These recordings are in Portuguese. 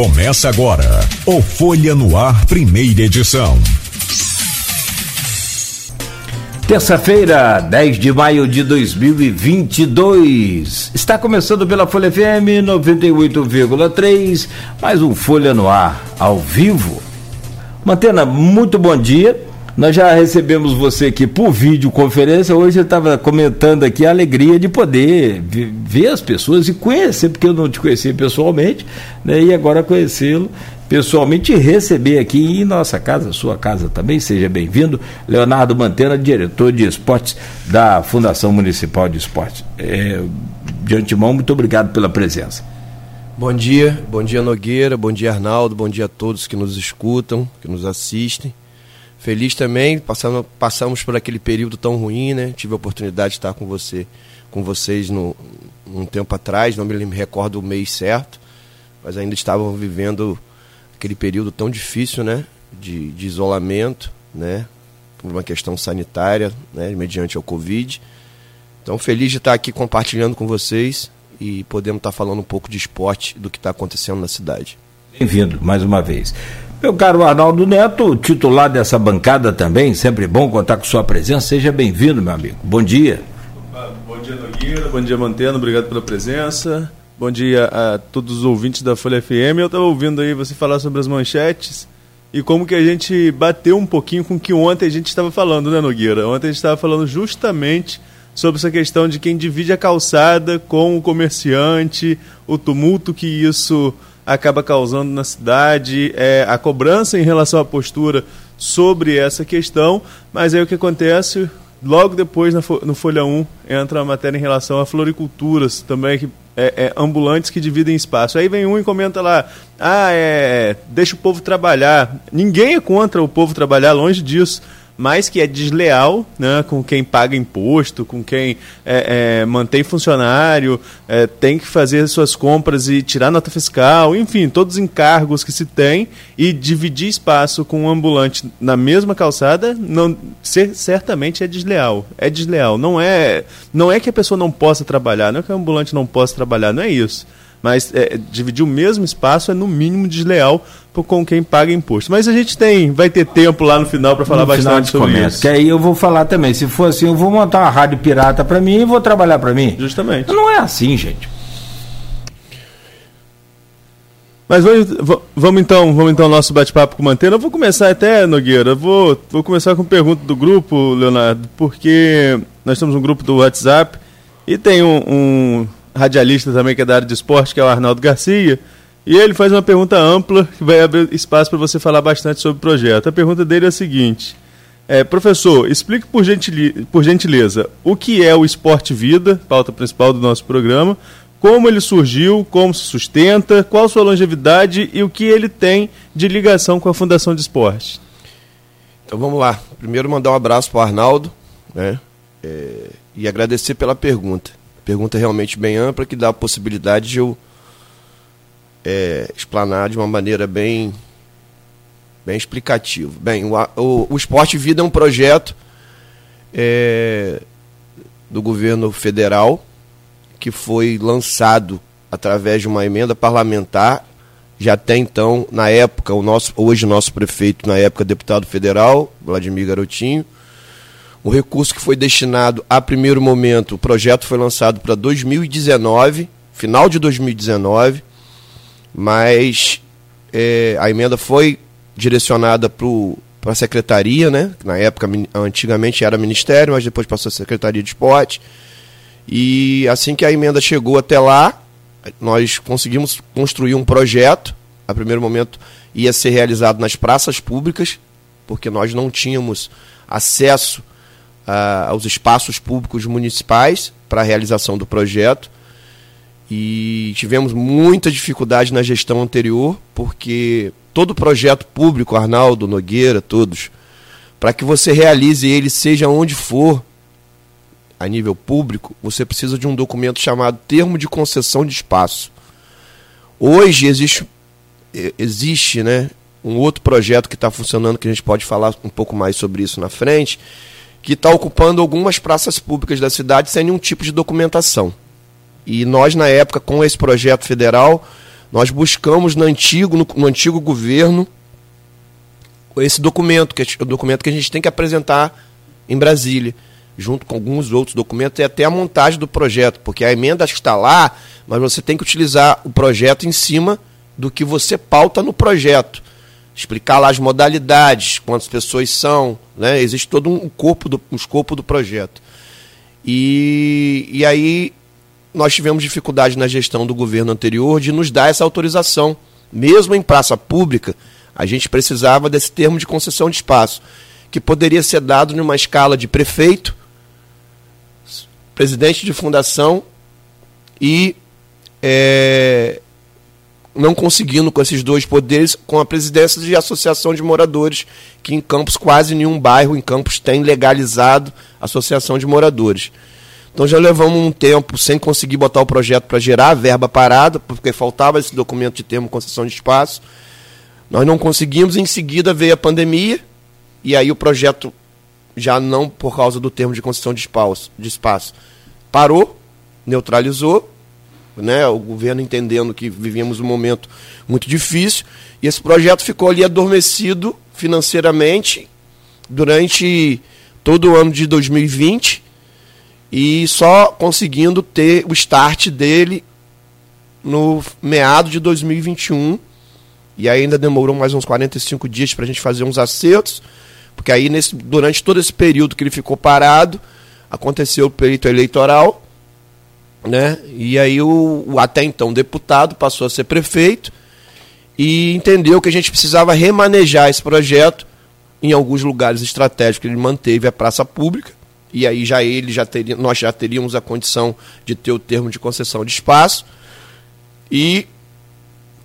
Começa agora o Folha no Ar, primeira edição. Terça-feira, 10 de maio de 2022. Está começando pela Folha FM 98,3, mais um Folha no Ar, ao vivo. Mantena, muito bom dia. Nós já recebemos você aqui por videoconferência. Hoje eu estava comentando aqui a alegria de poder ver as pessoas e conhecer, porque eu não te conhecia pessoalmente, né? e agora conhecê-lo pessoalmente e receber aqui em nossa casa, sua casa também. Seja bem-vindo, Leonardo Mantena, diretor de esportes da Fundação Municipal de Esportes. É, de antemão, muito obrigado pela presença. Bom dia, bom dia Nogueira, bom dia Arnaldo, bom dia a todos que nos escutam, que nos assistem. Feliz também, passamos, passamos por aquele período tão ruim, né? Tive a oportunidade de estar com você, com vocês no, um tempo atrás, não me recordo o mês certo, mas ainda estavam vivendo aquele período tão difícil, né? De, de isolamento, né? Por uma questão sanitária, né? Mediante o Covid. Então, feliz de estar aqui compartilhando com vocês e podemos estar falando um pouco de esporte do que está acontecendo na cidade. Bem-vindo mais uma vez. Meu caro Arnaldo Neto, titular dessa bancada também, sempre bom contar com sua presença. Seja bem-vindo, meu amigo. Bom dia. Bom dia, Nogueira. Bom dia, Manteno. Obrigado pela presença. Bom dia a todos os ouvintes da Folha FM. Eu estava ouvindo aí você falar sobre as manchetes e como que a gente bateu um pouquinho com o que ontem a gente estava falando, né, Nogueira? Ontem a gente estava falando justamente sobre essa questão de quem divide a calçada com o comerciante, o tumulto que isso acaba causando na cidade, é, a cobrança em relação à postura sobre essa questão, mas aí o que acontece, logo depois no Folha 1 entra a matéria em relação a floriculturas também, que é, é, ambulantes que dividem espaço. Aí vem um e comenta lá, ah, é, deixa o povo trabalhar. Ninguém é contra o povo trabalhar, longe disso mas que é desleal né, com quem paga imposto, com quem é, é, mantém funcionário, é, tem que fazer suas compras e tirar nota fiscal, enfim, todos os encargos que se tem e dividir espaço com um ambulante na mesma calçada, não, ser, certamente é desleal. É desleal. Não é, não é que a pessoa não possa trabalhar, não é que o ambulante não possa trabalhar, não é isso mas é, dividir o mesmo espaço é no mínimo desleal com quem paga imposto. Mas a gente tem, vai ter tempo lá no final para falar no bastante sobre começa, isso. Que aí eu vou falar também. Se for assim, eu vou montar uma rádio pirata para mim e vou trabalhar para mim. Justamente. Não é assim, gente. Mas vamos, vamos então, vamos então ao nosso bate-papo com o Mantena. Eu vou começar até, Nogueira, vou, vou começar com pergunta do grupo, Leonardo, porque nós temos um grupo do WhatsApp e tem um, um radialista também que é da área de esporte, que é o Arnaldo Garcia, e ele faz uma pergunta ampla que vai abrir espaço para você falar bastante sobre o projeto. A pergunta dele é a seguinte: é, professor, explique por, por gentileza o que é o Esporte Vida, pauta principal do nosso programa, como ele surgiu, como se sustenta, qual sua longevidade e o que ele tem de ligação com a Fundação de Esporte. Então vamos lá. Primeiro mandar um abraço para o Arnaldo né? É, e agradecer pela pergunta. Pergunta realmente bem ampla que dá a possibilidade de eu é, explanar de uma maneira bem, bem explicativa. Bem, o, o, o Esporte Vida é um projeto é, do governo federal que foi lançado através de uma emenda parlamentar. Já até então, na época, o nosso, hoje nosso prefeito, na época deputado federal, Vladimir Garotinho, o recurso que foi destinado a primeiro momento, o projeto foi lançado para 2019, final de 2019, mas é, a emenda foi direcionada para a secretaria, né? Na época, antigamente era ministério, mas depois passou a secretaria de esporte. E assim que a emenda chegou até lá, nós conseguimos construir um projeto. A primeiro momento ia ser realizado nas praças públicas, porque nós não tínhamos acesso aos espaços públicos municipais para a realização do projeto. E tivemos muita dificuldade na gestão anterior, porque todo projeto público, Arnaldo, Nogueira, todos, para que você realize ele, seja onde for, a nível público, você precisa de um documento chamado Termo de Concessão de Espaço. Hoje existe, existe né, um outro projeto que está funcionando, que a gente pode falar um pouco mais sobre isso na frente, que está ocupando algumas praças públicas da cidade sem nenhum tipo de documentação. E nós, na época, com esse projeto federal, nós buscamos no antigo, no, no antigo governo esse documento, que é o documento que a gente tem que apresentar em Brasília, junto com alguns outros documentos, e até a montagem do projeto, porque a emenda está lá, mas você tem que utilizar o projeto em cima do que você pauta no projeto. Explicar lá as modalidades, quantas pessoas são, né? existe todo um corpo do, um escopo do projeto. E, e aí nós tivemos dificuldade na gestão do governo anterior de nos dar essa autorização. Mesmo em praça pública, a gente precisava desse termo de concessão de espaço, que poderia ser dado numa escala de prefeito, presidente de fundação e é, não conseguindo com esses dois poderes, com a presidência de associação de moradores, que em Campos quase nenhum bairro em Campos tem legalizado associação de moradores. Então já levamos um tempo sem conseguir botar o projeto para gerar verba parada, porque faltava esse documento de termo concessão de espaço. Nós não conseguimos, em seguida veio a pandemia, e aí o projeto, já não por causa do termo de concessão de espaço, de espaço parou, neutralizou, né? o governo entendendo que vivíamos um momento muito difícil, e esse projeto ficou ali adormecido financeiramente durante todo o ano de 2020 e só conseguindo ter o start dele no meado de 2021. E ainda demorou mais uns 45 dias para a gente fazer uns acertos, porque aí nesse, durante todo esse período que ele ficou parado, aconteceu o pleito eleitoral, né? E aí o, o até então deputado passou a ser prefeito e entendeu que a gente precisava remanejar esse projeto em alguns lugares estratégicos. Ele manteve a praça pública e aí já ele já teria, nós já teríamos a condição de ter o termo de concessão de espaço e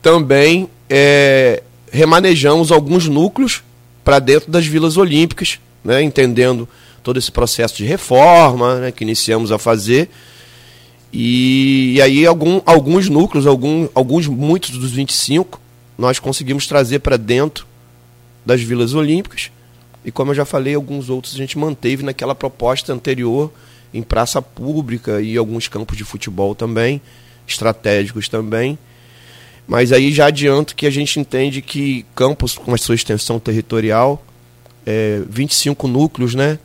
também é, remanejamos alguns núcleos para dentro das vilas olímpicas, né, entendendo todo esse processo de reforma né, que iniciamos a fazer. E, e aí algum, alguns núcleos, algum, alguns, muitos dos 25, nós conseguimos trazer para dentro das vilas olímpicas e como eu já falei, alguns outros a gente manteve naquela proposta anterior em praça pública e alguns campos de futebol também, estratégicos também. Mas aí já adianto que a gente entende que campos com a sua extensão territorial, é, 25 núcleos, né?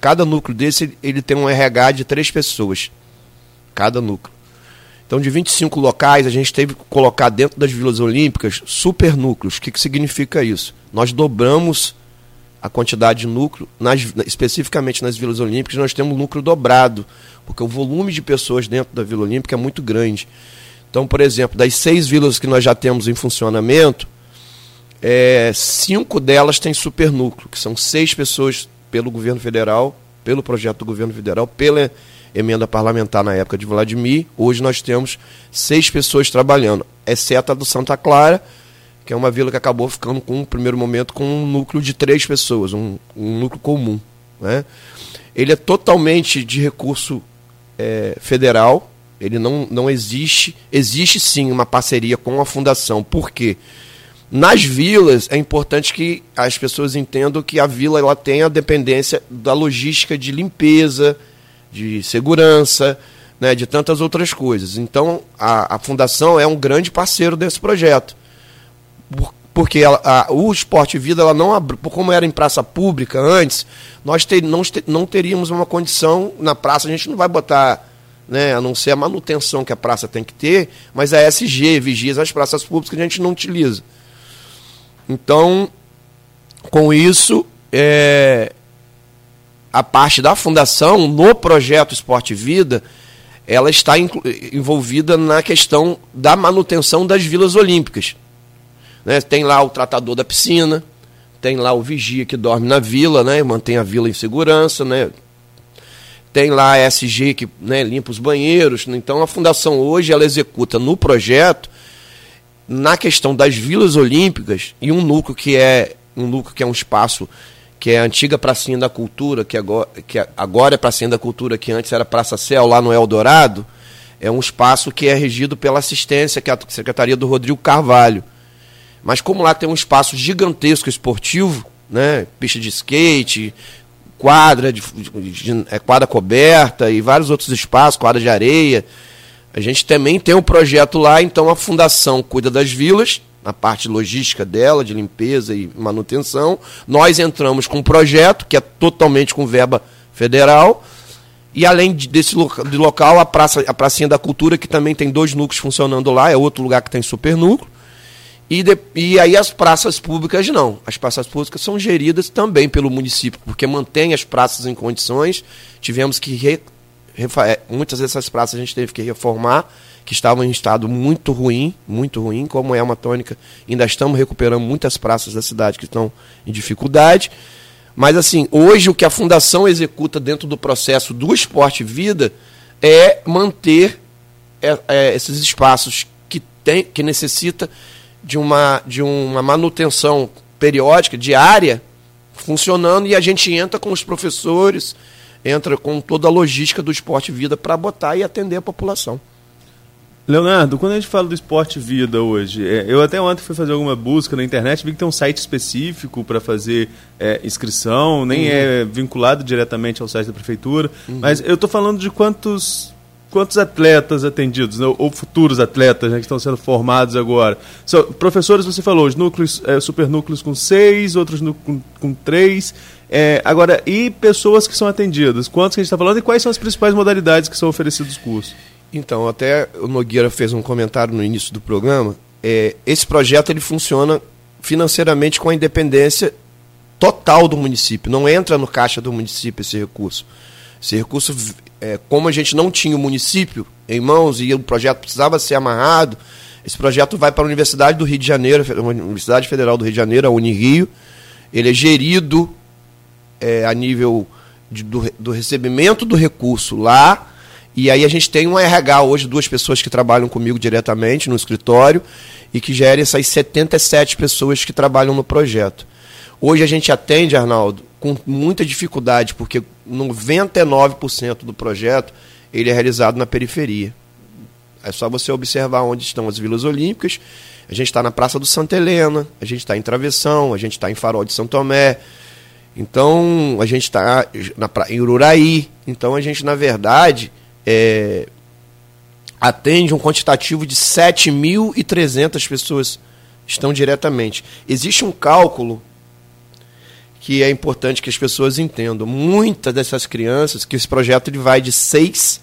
Cada núcleo desse ele tem um RH de três pessoas. Cada núcleo. Então, de 25 locais, a gente teve que colocar dentro das vilas olímpicas super núcleos. O que, que significa isso? Nós dobramos a quantidade de núcleo, nas, especificamente nas vilas olímpicas, nós temos um núcleo dobrado, porque o volume de pessoas dentro da Vila Olímpica é muito grande. Então, por exemplo, das seis vilas que nós já temos em funcionamento, é, cinco delas têm supernúcleo, que são seis pessoas pelo governo federal, pelo projeto do governo federal, pela emenda parlamentar na época de Vladimir. Hoje nós temos seis pessoas trabalhando, exceto a do Santa Clara, que é uma vila que acabou ficando com, no primeiro momento, com um núcleo de três pessoas, um, um núcleo comum. Né? Ele é totalmente de recurso é, federal, ele não, não existe, existe sim uma parceria com a fundação, por quê? Nas vilas é importante que as pessoas entendam que a vila ela tem a dependência da logística de limpeza, de segurança, né, de tantas outras coisas. Então a, a fundação é um grande parceiro desse projeto porque ela, a, o esporte vida ela não abriu, como era em praça pública antes, nós ter, não, não teríamos uma condição na praça, a gente não vai botar, né, a não ser a manutenção que a praça tem que ter, mas a SG, vigias as praças públicas a gente não utiliza. Então, com isso, é, a parte da fundação no projeto Esporte Vida, ela está envolvida na questão da manutenção das vilas olímpicas. Né? Tem lá o tratador da piscina, tem lá o vigia que dorme na vila, né? mantém a vila em segurança, né? tem lá a SG que né, limpa os banheiros. Então a fundação hoje ela executa no projeto, na questão das vilas olímpicas, e um núcleo que é um núcleo que é um espaço que é a antiga Pracinha da Cultura, que agora, que agora é Pracinha da Cultura, que antes era Praça Céu, lá no Eldorado, é um espaço que é regido pela assistência, que é a Secretaria do Rodrigo Carvalho. Mas como lá tem um espaço gigantesco esportivo, né, pista de skate, quadra, de, de, é, quadra coberta e vários outros espaços, quadra de areia, A gente também tem um projeto lá, então a fundação cuida das vilas, na parte logística dela, de limpeza e manutenção. Nós entramos com um projeto que é totalmente com verba federal. E além desse local, de local, a, praça, a Pracinha da Cultura, que também tem dois núcleos funcionando lá, é outro lugar que tem super núcleo. E, de, e aí as praças públicas não. As praças públicas são geridas também pelo município, porque mantém as praças em condições. Tivemos que re, é, muitas dessas praças a gente teve que reformar, que estavam em estado muito ruim, muito ruim, como é uma tônica. Ainda estamos recuperando muitas praças da cidade que estão em dificuldade. Mas assim, hoje o que a fundação executa dentro do processo do esporte vida é manter é, é, esses espaços que tem, que necessita de uma, de uma manutenção periódica, diária, funcionando e a gente entra com os professores, entra com toda a logística do esporte vida para botar e atender a população. Leonardo, quando a gente fala do esporte vida hoje, é, eu até ontem fui fazer alguma busca na internet, vi que tem um site específico para fazer é, inscrição, nem uhum. é vinculado diretamente ao site da prefeitura, uhum. mas eu estou falando de quantos quantos atletas atendidos, né, ou futuros atletas né, que estão sendo formados agora. So, professores, você falou, os núcleos, é, supernúcleos com seis, outros com, com três. É, agora, e pessoas que são atendidas? Quantos que a gente está falando e quais são as principais modalidades que são oferecidos cursos? Então, até o Nogueira fez um comentário no início do programa. É, esse projeto ele funciona financeiramente com a independência total do município. Não entra no caixa do município esse recurso. Esse recurso, é, como a gente não tinha o município em mãos e o projeto precisava ser amarrado, esse projeto vai para a Universidade do Rio de Janeiro, a Universidade Federal do Rio de Janeiro, a Unirio. Ele é gerido é, a nível de, do, do recebimento do recurso lá e aí a gente tem um RH hoje, duas pessoas que trabalham comigo diretamente no escritório e que gerem essas 77 pessoas que trabalham no projeto. Hoje a gente atende, Arnaldo, com muita dificuldade, porque 99% do projeto ele é realizado na periferia. É só você observar onde estão as vilas olímpicas. A gente está na Praça do Santa Helena, a gente está em Travessão, a gente está em Farol de São Tomé. Então, a gente está em Ururaí. Então, a gente, na verdade, é, atende um quantitativo de 7.300 pessoas estão diretamente. Existe um cálculo que é importante que as pessoas entendam. Muitas dessas crianças, que esse projeto ele vai de 6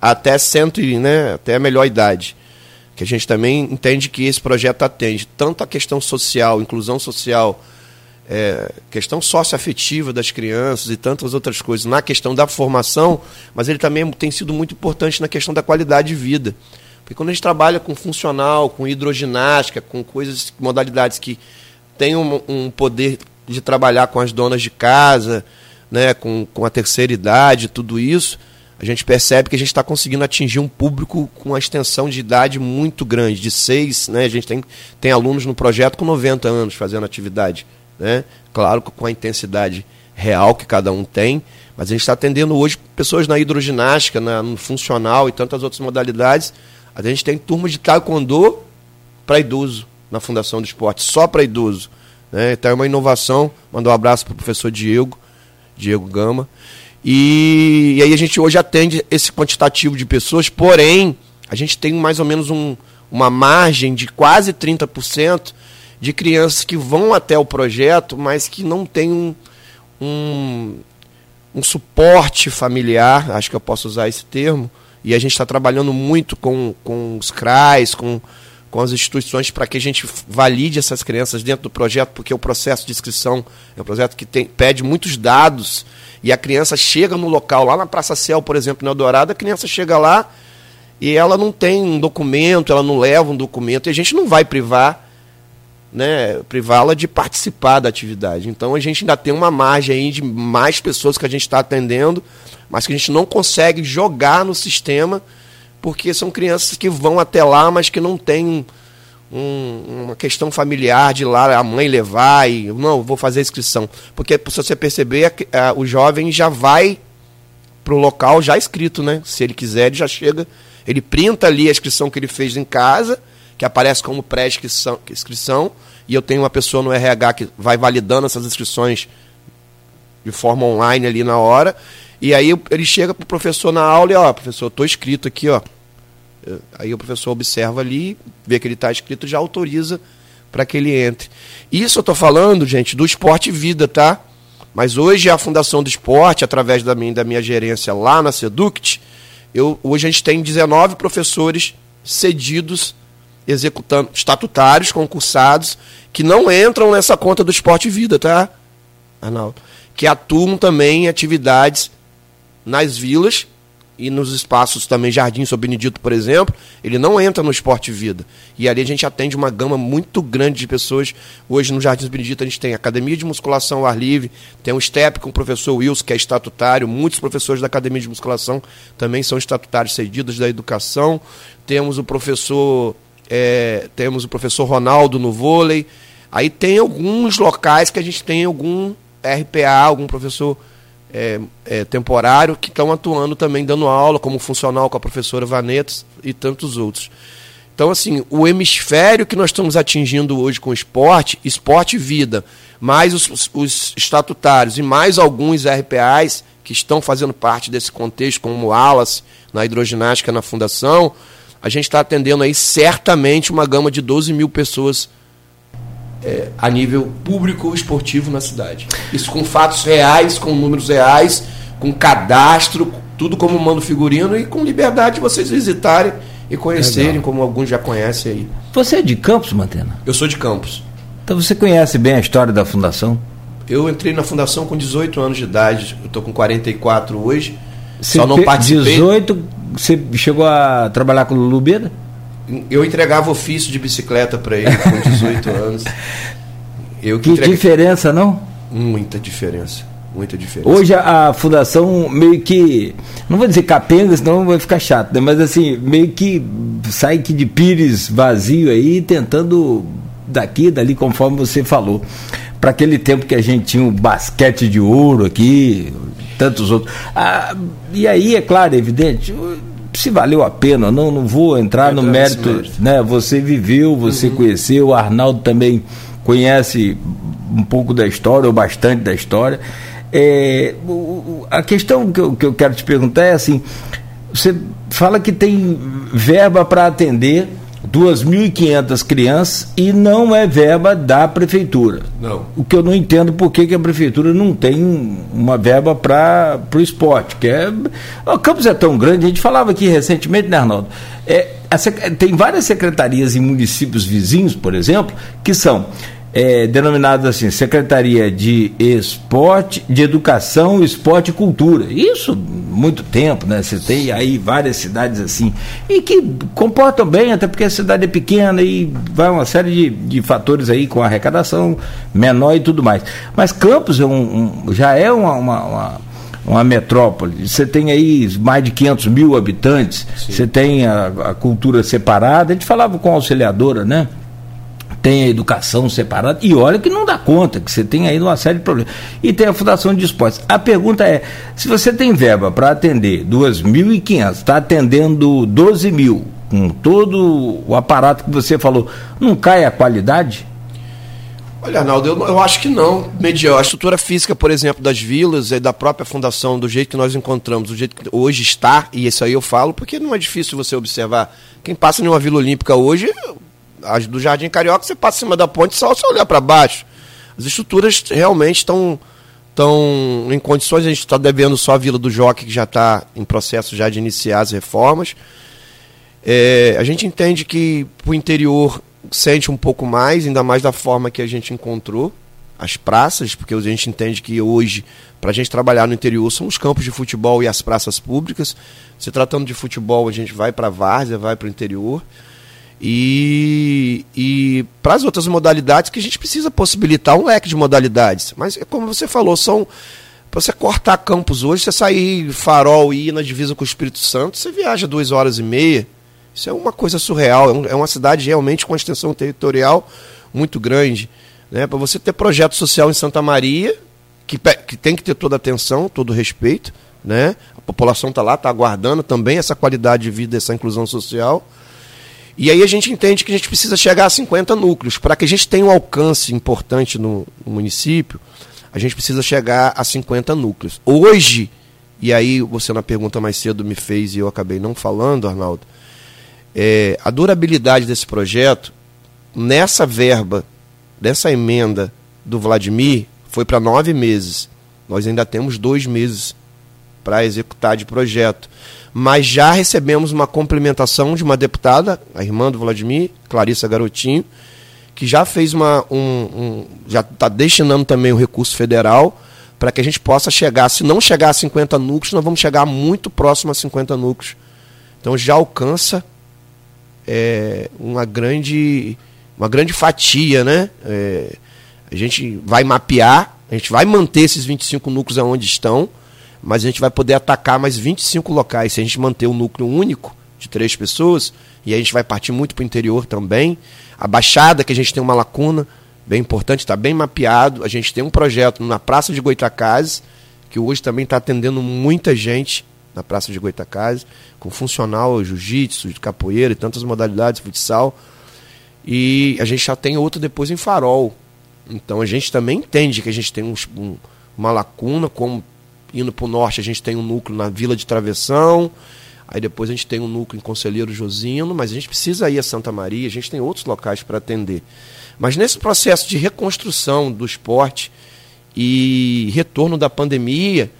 até 100, né, até a melhor idade. Que a gente também entende que esse projeto atende tanto a questão social, inclusão social, é, questão socioafetiva das crianças e tantas outras coisas na questão da formação, mas ele também tem sido muito importante na questão da qualidade de vida. Porque quando a gente trabalha com funcional, com hidroginástica, com coisas, modalidades que têm um, um poder de trabalhar com as donas de casa, né, com, com a terceira idade, tudo isso, a gente percebe que a gente está conseguindo atingir um público com uma extensão de idade muito grande, de seis, né, a gente tem, tem alunos no projeto com 90 anos fazendo atividade né? Claro com a intensidade real que cada um tem, mas a gente está atendendo hoje pessoas na hidroginástica, na, no funcional e tantas outras modalidades. A gente tem turma de taekwondo para idoso na Fundação do Esporte, só para idoso. Né? Então é uma inovação. Mandar um abraço para o professor Diego, Diego Gama. E, e, aí a gente hoje atende esse quantitativo de pessoas, porém, a gente tem mais ou menos um, uma margem de quase 30% de crianças que vão até o projeto, mas que não têm um, um, um suporte familiar, acho que eu posso usar esse termo, e a gente está trabalhando muito com, com os CRAs, com, com as instituições para que a gente valide essas crianças dentro do projeto, porque o processo de inscrição é um projeto que tem, pede muitos dados e a criança chega no local, lá na Praça Céu, por exemplo, no Eldorado, a criança chega lá e ela não tem um documento, ela não leva um documento, e a gente não vai privar né, privá-la de participar da atividade. Então a gente ainda tem uma margem aí de mais pessoas que a gente está atendendo, mas que a gente não consegue jogar no sistema, porque são crianças que vão até lá, mas que não tem um, uma questão familiar de lá a mãe levar e não, vou fazer a inscrição. Porque se você perceber, a, a, o jovem já vai para o local já escrito, né? Se ele quiser, ele já chega, ele printa ali a inscrição que ele fez em casa que aparece como pré-inscrição, inscrição, e eu tenho uma pessoa no RH que vai validando essas inscrições de forma online ali na hora. E aí ele chega pro professor na aula e, ó, professor, eu tô inscrito aqui, ó. Aí o professor observa ali, vê que ele está escrito, já autoriza para que ele entre. Isso eu estou falando, gente, do esporte vida, tá? Mas hoje a Fundação do Esporte, através da minha, da minha gerência lá na Seduct, eu, hoje a gente tem 19 professores cedidos, executando, estatutários, concursados, que não entram nessa conta do esporte vida, tá, Arnaldo? Que atuam também em atividades nas vilas e nos espaços também Jardim São Benedito, por exemplo, ele não entra no esporte vida. E ali a gente atende uma gama muito grande de pessoas. Hoje no Jardim São Benedito a gente tem academia de musculação ao ar livre, tem um STEP com o professor Wilson, que é estatutário, muitos professores da academia de musculação também são estatutários cedidos da educação. Temos o professor é, temos o professor Ronaldo no vôlei. Aí tem alguns locais que a gente tem algum RPA, algum professor é, é, temporário que estão atuando também dando aula como funcional com a professora Vanetas e tantos outros. Então, assim, o hemisfério que nós estamos atingindo hoje com esporte, esporte e vida, mais os, os estatutários e mais alguns RPAs que estão fazendo parte desse contexto, como o Alas, na hidroginástica, na fundação, a gente está atendendo aí certamente uma gama de 12 mil pessoas é, a nível público esportivo na cidade. Isso com fatos reais, com números reais, com cadastro, tudo como mando figurino e com liberdade de vocês visitarem e conhecerem, Legal. como alguns já conhecem aí. Você é de Campos, Mantena? Eu sou de Campos. Então você conhece bem a história da fundação? Eu entrei na fundação com 18 anos de idade, eu estou com 44 hoje. Só não participei. 18, você chegou a trabalhar com o Lulu Beda? Eu entregava ofício de bicicleta para ele com 18 anos. Eu que, que diferença, não? Muita diferença. Muita diferença. Hoje a, a, fundação meio que. Não vou dizer capenga, senão vai ficar chato, né? mas assim, meio que sai aqui de pires vazio aí, tentando daqui, dali, conforme você falou. Para aquele tempo que a gente tinha um basquete de ouro aqui, tantos outros. Ah, e aí, é claro, é evidente, se valeu a pena, não, não vou entrar no mérito, mérito, né? Você viveu, você uhum. conheceu, o Arnaldo também conhece um pouco da história, ou bastante da história. É, a questão que eu, que eu quero te perguntar é assim: você fala que tem verba para atender 2.500 crianças e não é verba da prefeitura. Não. O que eu não entendo por que, que a prefeitura não tem uma verba para o esporte. Que é, o campus é tão grande, a gente falava aqui recentemente, né, Arnaldo? É, a, tem várias secretarias em municípios vizinhos, por exemplo, que são é, denominadas assim, Secretaria de Esporte, de Educação, Esporte e Cultura. Isso muito tempo, né? Você tem aí várias cidades assim, e que comportam bem, até porque a cidade é pequena e vai uma série de, de fatores aí com arrecadação menor e tudo mais. Mas Campos é um, um já é uma, uma, uma uma metrópole. Você tem aí mais de 500 mil habitantes, Sim. você tem a, a, cultura separada. A gente falava com a auxiliadora, né? Tem a educação separada, e olha que não dá conta, que você tem aí uma série de problemas. E tem a Fundação de Esportes. A pergunta é: se você tem verba para atender 2.500, está atendendo 12 mil, com todo o aparato que você falou, não cai a qualidade? Olha, Arnaldo, eu, eu acho que não. A estrutura física, por exemplo, das vilas e da própria fundação, do jeito que nós encontramos, do jeito que hoje está, e isso aí eu falo porque não é difícil você observar. Quem passa em uma Vila Olímpica hoje as do Jardim Carioca, você passa em cima da ponte só se olhar para baixo. As estruturas realmente estão estão em condições, a gente está devendo só a Vila do Joque, que já está em processo já de iniciar as reformas. É, a gente entende que o interior sente um pouco mais, ainda mais da forma que a gente encontrou as praças, porque a gente entende que hoje, para a gente trabalhar no interior, são os campos de futebol e as praças públicas. Se tratando de futebol, a gente vai para a várzea, vai para o interior. E, e para as outras modalidades que a gente precisa possibilitar um leque de modalidades. Mas é como você falou, são para você cortar campos hoje, você sair farol e ir na divisa com o Espírito Santo, você viaja duas horas e meia. Isso é uma coisa surreal. É, é uma cidade realmente com extensão territorial muito grande. Né? Para você ter projeto social em Santa Maria, que, que tem que ter toda atenção, todo respeito. Né? A população está lá, está aguardando também essa qualidade de vida, essa inclusão social. E aí a gente entende que a gente precisa chegar a 50 núcleos. Para que a gente tenha um alcance importante no, no município, a gente precisa chegar a 50 núcleos. Hoje, e aí você na pergunta mais cedo me fez e eu acabei não falando, Arnaldo, É, a durabilidade desse projeto, nessa verba, dessa emenda do Vladimir, foi para nove meses. Nós ainda temos dois meses para executar de projeto. Mas já recebemos uma complementação de uma deputada, a irmã do Vladimir, Clarissa Garotinho, que já fez uma. Um, um já está destinando também o recurso federal para que a gente possa chegar. Se não chegar a 50 núcleos, nós vamos chegar muito próximo a 50 núcleos. Então já alcança é, uma grande uma grande fatia, né? É, a gente vai mapear, a gente vai manter esses 25 núcleos aonde estão, mas a gente vai poder atacar mais 25 locais. Se a gente manter um núcleo único de três pessoas, e a gente vai partir muito para o interior também. A Baixada, que a gente tem uma lacuna bem importante, está bem mapeado. A gente tem um projeto na Praça de Goitacazes, que hoje também está atendendo muita gente na Praça de Goitacazes, com funcional, jiu-jitsu, capoeira e tantas modalidades, futsal. E a gente já tem outro depois em Farol. Então a gente também entende que a gente tem um, um, uma lacuna, como indo para o norte a gente tem um núcleo na Vila de Travessão, aí depois a gente tem um núcleo em Conselheiro Josino, mas a gente precisa ir a Santa Maria, a gente tem outros locais para atender. Mas nesse processo de reconstrução do esporte e retorno da pandemia,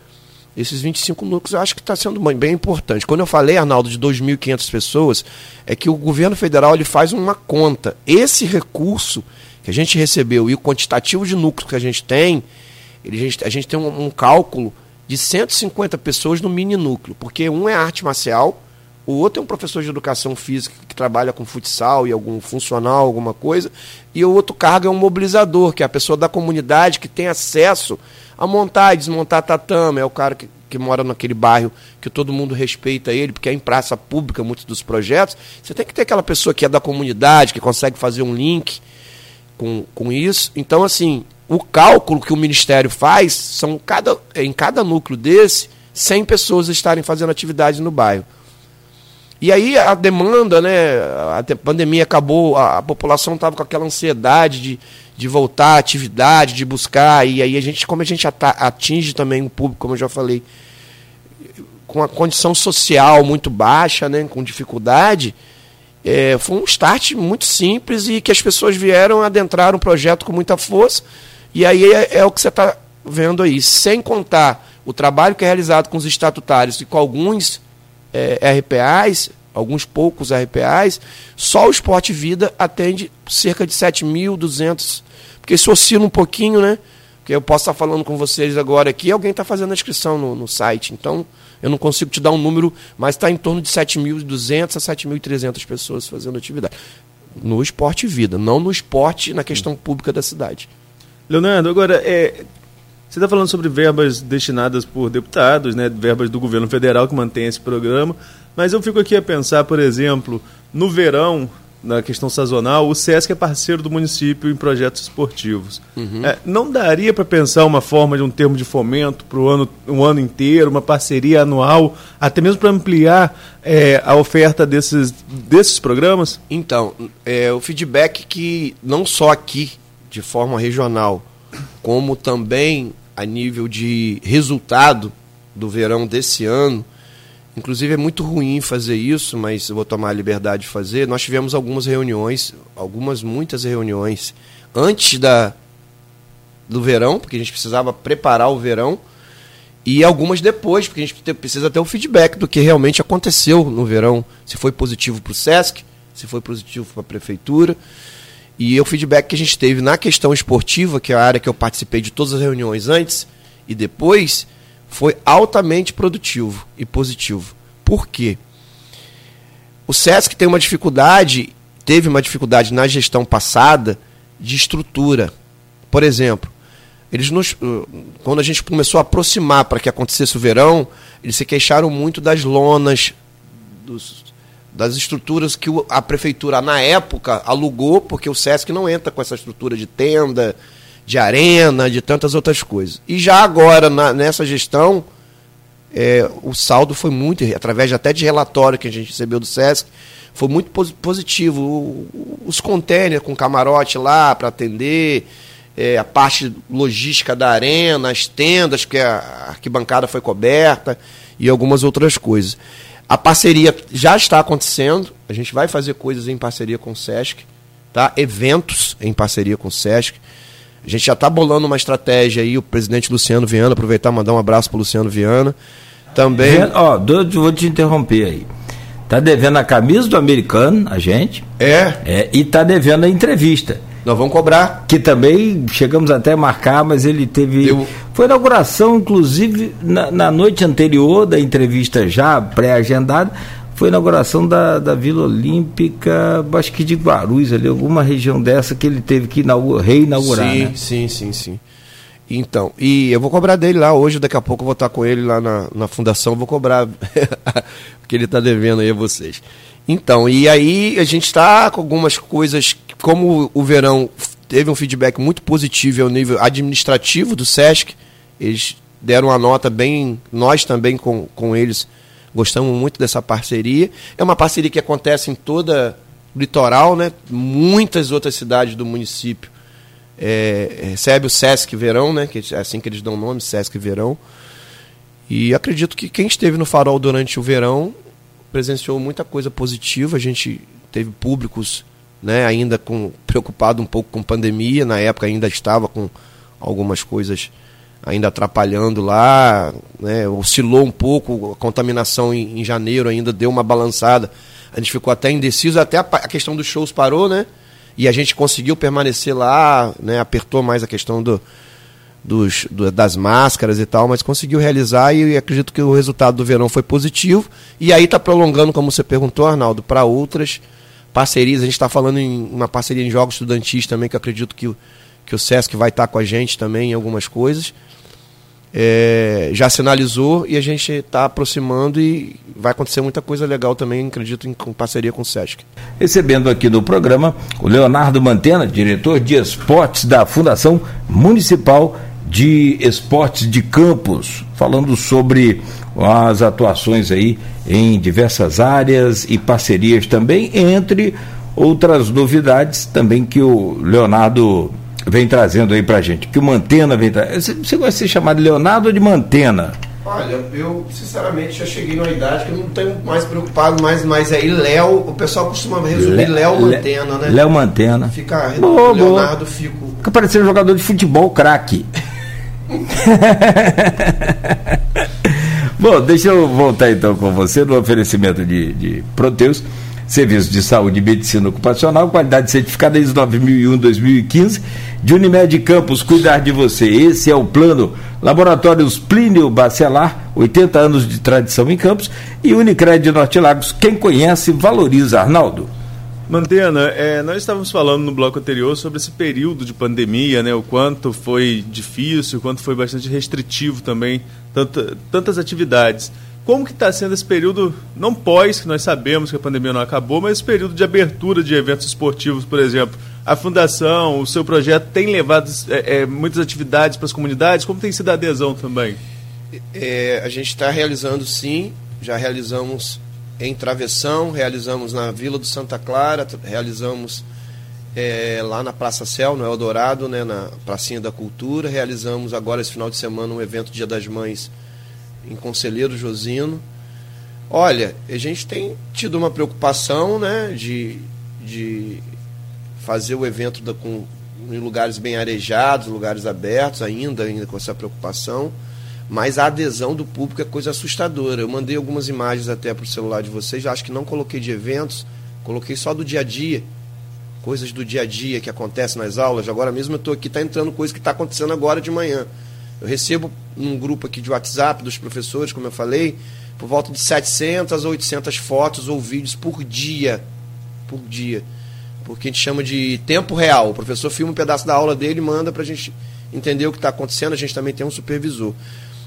esses 25 núcleos eu acho que está sendo bem importante. Quando eu falei, Arnaldo, de 2.500 pessoas, é que o governo federal ele faz uma conta. Esse recurso que a gente recebeu e o quantitativo de núcleos que a gente tem, ele, a, gente, tem um, um cálculo de 150 pessoas no mini núcleo, porque um é arte marcial, o outro é um professor de educação física que trabalha com futsal e algum funcional, alguma coisa, e o outro cargo é um mobilizador, que é a pessoa da comunidade que tem acesso a montar e desmontar tatame, é o cara que, que mora naquele bairro que todo mundo respeita ele, porque é em praça pública muitos dos projetos. Você tem que ter aquela pessoa que é da comunidade, que consegue fazer um link com, com isso. Então, assim, o cálculo que o Ministério faz são cada, em cada núcleo desse 100 pessoas estarem fazendo atividade no bairro. E aí a demanda, né? A pandemia acabou, a, a população estava com aquela ansiedade de, de voltar à atividade, de buscar, e aí a gente, como a gente atinge também o público, como eu já falei, com a condição social muito baixa, né, com dificuldade, é, foi um start muito simples e que as pessoas vieram adentrar um projeto com muita força, e aí é, é o que você está vendo aí, sem contar o trabalho que é realizado com os estatutários e com alguns é, RPAs, alguns poucos RPAs, só o Esporte Vida atende cerca de 7.200, porque isso oscila um pouquinho, né? Porque eu posso estar falando com vocês agora aqui, alguém está fazendo a inscrição no, no, site, então eu não consigo te dar um número, mas está em torno de 7.200 a 7.300 pessoas fazendo atividade. No Esporte Vida, não no esporte, na questão pública da cidade. Leonardo, agora, é, você está falando sobre verbas destinadas por deputados, né, verbas do governo federal que mantém esse programa, mas eu fico aqui a pensar, por exemplo, no verão, na questão sazonal, o SESC é parceiro do município em projetos esportivos. Uhum. É, não daria para pensar uma forma de um termo de fomento para o ano, um ano inteiro, uma parceria anual, até mesmo para ampliar é, a oferta desses, desses programas? Então, é, o feedback que não só aqui, de forma regional, como também a nível de resultado do verão desse ano. Inclusive é muito ruim fazer isso, mas eu vou tomar a liberdade de fazer. Nós tivemos algumas reuniões, algumas, muitas reuniões antes da, do verão, porque a gente precisava preparar o verão, e algumas depois, porque a gente precisa ter o feedback do que realmente aconteceu no verão. Se foi positivo para o SESC, se foi positivo para a prefeitura. E o feedback que a gente teve na questão esportiva, que é a área que eu participei de todas as reuniões antes e depois, foi altamente produtivo e positivo. Por quê? O SESC tem uma dificuldade, teve uma dificuldade na gestão passada de estrutura. Por exemplo, eles nos, uh, quando a gente começou a aproximar para que acontecesse o verão, eles se queixaram muito das lonas, dos, das estruturas que a prefeitura, na época, alugou, porque o SESC não entra com essa estrutura de tenda, de arena, de tantas outras coisas. E já agora, na, nessa gestão, é, o saldo foi muito, através até de relatório que a gente recebeu do SESC, foi muito positivo. Os containers com camarote lá para atender, é, a parte logística da arena, as tendas, que a arquibancada foi coberta e algumas outras coisas. A parceria já está acontecendo. A gente vai fazer coisas em parceria com o SESC, tá? Eventos em parceria com o SESC. A gente já está bolando uma estratégia aí, o presidente Luciano Viana, aproveitar e mandar um abraço para o Luciano Viana. Também. Ó, vou te interromper aí. Tá devendo a camisa do americano, a gente. É. é e tá devendo a entrevista. Nós vamos cobrar. Que também chegamos até a marcar, mas ele teve. Eu... Foi inauguração, inclusive, na, na noite anterior da entrevista já pré-agendada. Foi inauguração da, da Vila Olímpica, acho que de Guarulhos, ali, alguma região dessa que ele teve que inaugurar, reinaugurar. Sim, né? sim, sim, sim. Então, e eu vou cobrar dele lá hoje, daqui a pouco eu vou estar com ele lá na, na fundação, vou cobrar, porque ele está devendo aí a vocês. Então, e aí a gente está com algumas coisas, como o verão teve um feedback muito positivo ao nível administrativo do SESC, eles deram uma nota bem, nós também com, com eles gostamos muito dessa parceria. É uma parceria que acontece em toda o litoral, né? muitas outras cidades do município é, recebe o Sesc Verão, né? Que é assim que eles dão o nome, Sesc Verão. E acredito que quem esteve no Farol durante o verão presenciou muita coisa positiva. A gente teve públicos, né, ainda com preocupado um pouco com pandemia, na época ainda estava com algumas coisas ainda atrapalhando lá, né, oscilou um pouco, a contaminação em, em janeiro ainda deu uma balançada. A gente ficou até indeciso, até a, a questão dos shows parou, né? E a gente conseguiu permanecer lá, né, apertou mais a questão do, dos, do, das máscaras e tal, mas conseguiu realizar e acredito que o resultado do verão foi positivo. E aí está prolongando, como você perguntou, Arnaldo, para outras parcerias. A gente está falando em uma parceria em jogos estudantis também, que acredito que, que o Sesc vai estar tá com a gente também em algumas coisas é, já sinalizou e a gente está aproximando e vai acontecer muita coisa legal também, acredito, em, parceria com o SESC. Recebendo aqui no programa o Leonardo Mantena, diretor de esportes da Fundação Municipal de Esportes de Campos, falando sobre as atuações aí em diversas áreas e parcerias também, entre outras novidades também que o Leonardo vem trazendo aí pra gente, que o Mantena vem trazendo. Você gosta de ser chamado de Leonardo ou de Mantena? Olha, eu sinceramente já cheguei numa idade que eu não tenho mais preocupado, mais, mais aí Léo, o pessoal costuma resumir Léo Mantena, né? Léo Mantena. Fica boa, Leonardo, boa. fico. Fica parecendo um jogador de futebol craque. Bom, deixa eu voltar então com você no oferecimento de, de Proteus. Serviço de Saúde e Medicina Ocupacional, qualidade certificada desde 2001-2015, de Unimed Campos, cuidar de você. Esse é o plano. Laboratórios Plínio Bacelar, 80 anos de tradição em Campos, e Unicred Norte Lagos. Quem conhece, valoriza. Arnaldo. Mantena, é, nós estávamos falando no bloco anterior sobre esse período de pandemia, né, o quanto foi difícil, o quanto foi bastante restritivo também, tanta, tantas atividades. Como que está sendo esse período, não pós, que nós sabemos que a pandemia não acabou, mas esse período de abertura de eventos esportivos, por exemplo? A Fundação, o seu projeto tem levado é, é, muitas atividades para as comunidades? Como tem sido a adesão também? É, a gente está realizando sim, já realizamos em Travessão, realizamos na Vila do Santa Clara, realizamos é, lá na Praça Céu, no Eldorado, né, na Pracinha da Cultura, realizamos agora esse final de semana um evento Dia das Mães em Conselheiro Josino. Olha, a gente tem tido uma preocupação né, de, de fazer o evento da, com, em lugares bem arejados, lugares abertos, ainda, ainda com essa preocupação. Mas a adesão do público é coisa assustadora. Eu mandei algumas imagens até para o celular de vocês, acho que não coloquei de eventos, coloquei só do dia a dia. Coisas do dia a dia que acontecem nas aulas. Agora mesmo eu estou aqui, está entrando coisa que está acontecendo agora de manhã. Eu recebo num grupo aqui de WhatsApp dos professores, como eu falei, por volta de 700 a 800 fotos ou vídeos por dia. Por dia. Porque a gente chama de tempo real. O professor filma um pedaço da aula dele e manda para a gente entender o que está acontecendo. A gente também tem um supervisor.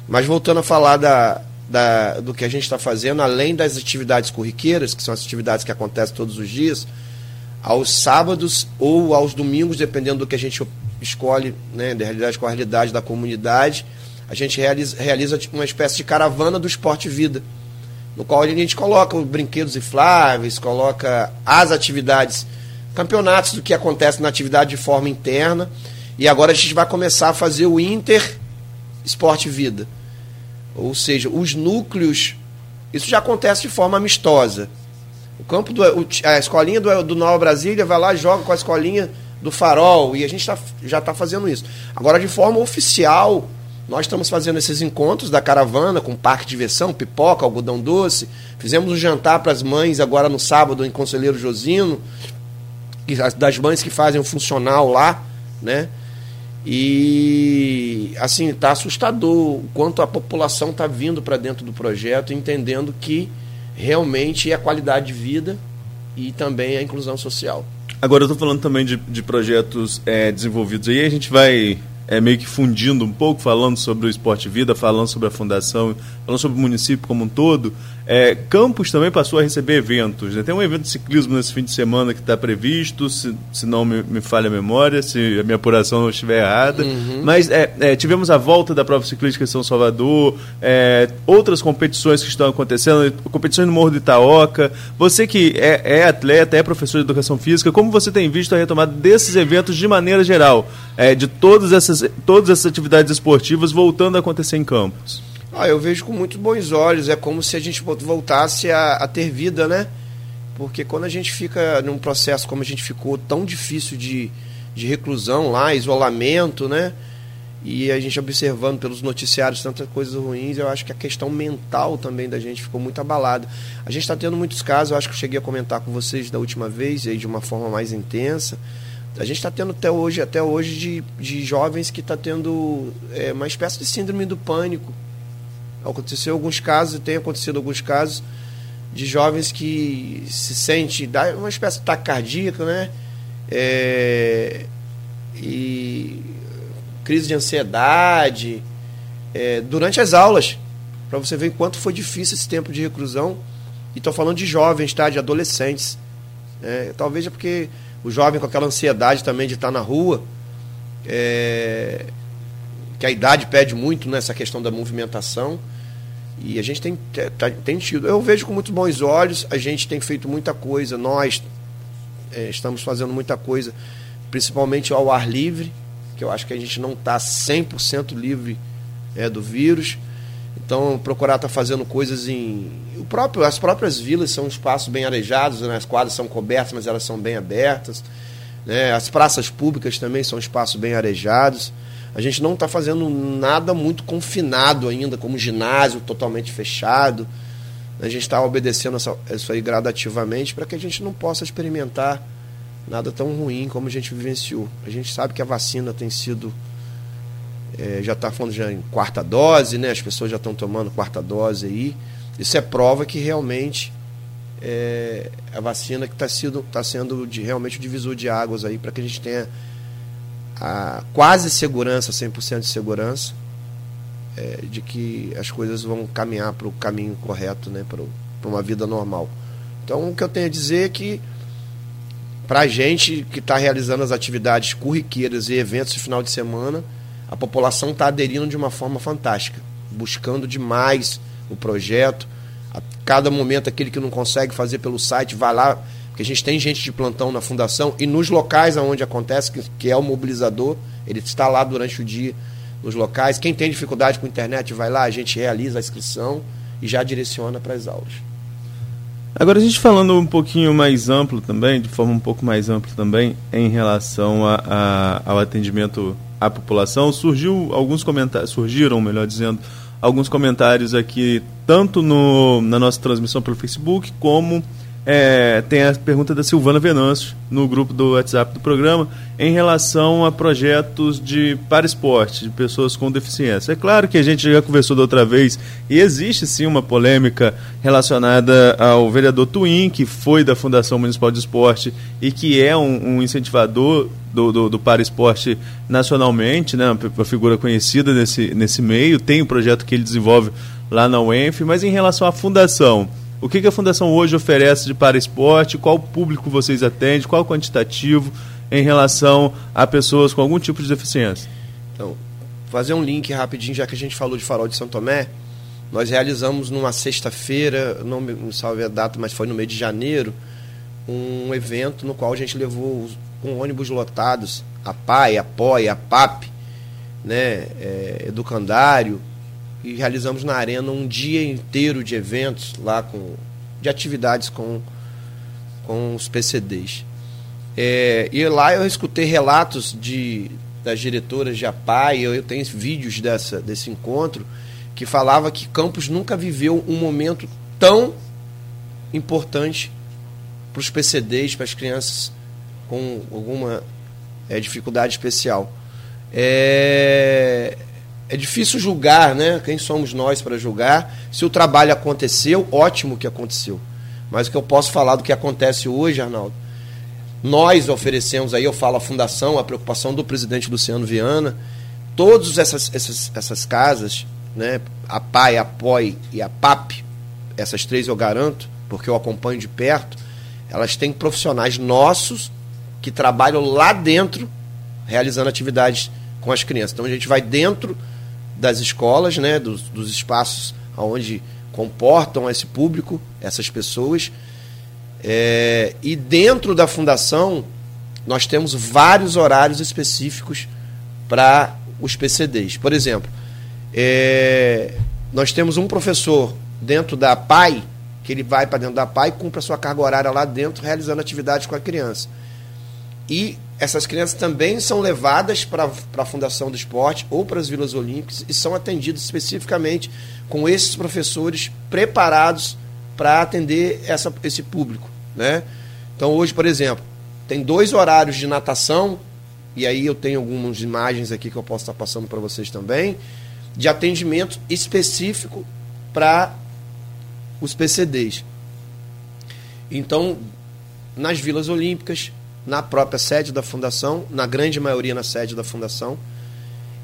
Mas voltando a falar da, da, do que a gente está fazendo, além das atividades corriqueiras, que são as atividades que acontecem todos os dias, aos sábados ou aos domingos, dependendo do que a gente escolhe, né, de realidade com a realidade da comunidade, a gente realiza, realiza uma espécie de caravana do esporte vida, no qual a gente coloca os brinquedos infláveis, coloca as atividades, campeonatos do que acontece na atividade de forma interna, e agora a gente vai começar a fazer o Inter Esporte Vida. Ou seja, os núcleos Isso já acontece de forma amistosa. O campo do, a escolinha do, do Nova Brasília vai lá joga com a escolinha do Farol e a gente tá, já está fazendo isso. Agora de forma oficial, nós estamos fazendo esses encontros da caravana com parque de diversão, pipoca, algodão doce. Fizemos um jantar para as mães agora no sábado em Conselheiro Josino, das mães que fazem o funcional lá, né? E assim, está assustador o quanto a população está vindo para dentro do projeto, entendendo que realmente é a qualidade de vida e também a inclusão social. Agora eu estou falando também de, de projetos é, desenvolvidos aí, a gente vai é, meio que fundindo um pouco, falando sobre o Esporte Vida, falando sobre a fundação, falando sobre o município como um todo. É, Campos também passou a receber eventos. Né? Tem um evento de ciclismo nesse fim de semana que está previsto, se, se não me, me, falha a memória, se a minha apuração não estiver errada. Uhum. Mas é, é, tivemos a volta da prova ciclística em São Salvador, é, outras competições que estão acontecendo, competições no Morro do Itaoca. Você que é, é, atleta, é professor de educação física, como você tem visto a retomada desses eventos de maneira geral? É, de todas essas, todas essas atividades esportivas voltando a acontecer em Campos? Ah, eu vejo com muito bons olhos. É como se a gente voltasse a, a, ter vida, né? Porque quando a gente fica num processo como a gente ficou, tão difícil de, de reclusão lá, isolamento, né? E a gente observando pelos noticiários tantas coisas ruins, eu acho que a questão mental também da gente ficou muito abalada. A gente está tendo muitos casos, eu acho que eu cheguei a comentar com vocês da última vez, aí de uma forma mais intensa. A gente está tendo até hoje, até hoje de, de jovens que está tendo é, uma espécie de síndrome do pânico Aconteceu alguns casos, tem acontecido alguns casos de jovens que se sente, dá uma espécie de ataque cardíaco, né? É, e crise de ansiedade é, durante as aulas, para você ver quanto foi difícil esse tempo de reclusão. E estou falando de jovens, tá? De adolescentes. É, talvez é porque o jovem com aquela ansiedade também de estar na rua, é, que a idade pede muito nessa questão da movimentação. E a gente tem, tá, tem tido. Eu vejo com muito bons olhos, a gente tem feito muita coisa, nós é, estamos fazendo muita coisa, principalmente ao ar livre, que eu acho que a gente não está 100% livre é, do vírus. Então, procurar estar tá fazendo coisas em. O próprio, as próprias vilas são espaços bem arejados, né? as quadras são cobertas, mas elas são bem abertas. Né? As praças públicas também são espaços bem arejados. A gente não está fazendo nada muito confinado ainda, como ginásio totalmente fechado. A gente está obedecendo essa, isso aí gradativamente para que a gente não possa experimentar nada tão ruim como a gente vivenciou. A gente sabe que a vacina tem sido. É, já está falando já em quarta dose, né? As pessoas já estão tomando quarta dose aí. Isso é prova que realmente é, a vacina que está tá sendo de, realmente o divisor de águas aí para que a gente tenha a quase segurança, 100% de segurança, é, de que as coisas vão caminhar para o caminho correto, né, para uma vida normal. Então, o que eu tenho a dizer é que, para a gente que está realizando as atividades corriqueiras e eventos de final de semana, a população está aderindo de uma forma fantástica, buscando demais o projeto. A cada momento, aquele que não consegue fazer pelo site, vai lá, porque a gente tem gente de plantão na fundação e nos locais onde acontece, que, que é o mobilizador, ele está lá durante o dia nos locais. Quem tem dificuldade com a internet vai lá, a gente realiza a inscrição e já direciona para as aulas. Agora a gente falando um pouquinho mais amplo também, de forma um pouco mais ampla também, em relação a, a, ao atendimento à população, surgiu alguns comentários, surgiram, melhor dizendo, alguns comentários aqui, tanto no, na nossa transmissão pelo Facebook, como é, tem a pergunta da Silvana Venâncio no grupo do WhatsApp do programa em relação a projetos de para esporte, de pessoas com deficiência. É claro que a gente já conversou da outra vez e existe sim uma polêmica relacionada ao vereador Twin, que foi da Fundação Municipal de Esporte e que é um, um incentivador do, do, do para esporte nacionalmente, né, uma figura conhecida nesse, nesse meio, tem o um projeto que ele desenvolve lá na UENF, mas em relação à fundação o que, que a Fundação hoje oferece de para esporte? Qual público vocês atendem? Qual o quantitativo em relação a pessoas com algum tipo de deficiência? Então, fazer um link rapidinho, já que a gente falou de Farol de São Tomé. Nós realizamos numa sexta-feira, não me salve a data, mas foi no mês de janeiro, um evento no qual a gente levou com ônibus lotados, a PAI, a POI, a PAP, né, é, Educandário, e realizamos na arena um dia inteiro de eventos lá com de atividades com com os PCDs. É, e lá eu escutei relatos de das diretoras de APAI, eu, eu tenho vídeos dessa desse encontro que falava que Campos nunca viveu um momento tão importante para os PCDs, para as crianças com alguma é, dificuldade especial. É, é difícil julgar, né? Quem somos nós para julgar? Se o trabalho aconteceu, ótimo que aconteceu. Mas o que eu posso falar do que acontece hoje, Arnaldo? Nós oferecemos aí, eu falo a fundação, a preocupação do presidente Luciano Viana, todas essas, essas, essas casas, né? A PAI, a POI e a PAP, essas três eu garanto, porque eu acompanho de perto, elas têm profissionais nossos que trabalham lá dentro, realizando atividades com as crianças. Então a gente vai dentro das escolas, né, dos, dos espaços onde comportam esse público, essas pessoas. É, e dentro da fundação, nós temos vários horários específicos para os PCDs. Por exemplo, é, nós temos um professor dentro da PAI que ele vai para dentro da PAI e cumpre a sua carga horária lá dentro, realizando atividades com a criança. E essas crianças também são levadas para a Fundação do Esporte ou para as Vilas Olímpicas e são atendidas especificamente com esses professores preparados para atender essa, esse público. Né? Então, hoje, por exemplo, tem dois horários de natação, e aí eu tenho algumas imagens aqui que eu posso estar passando para vocês também, de atendimento específico para os PCDs. Então, nas vilas olímpicas, na própria sede da fundação, na grande maioria na sede da fundação,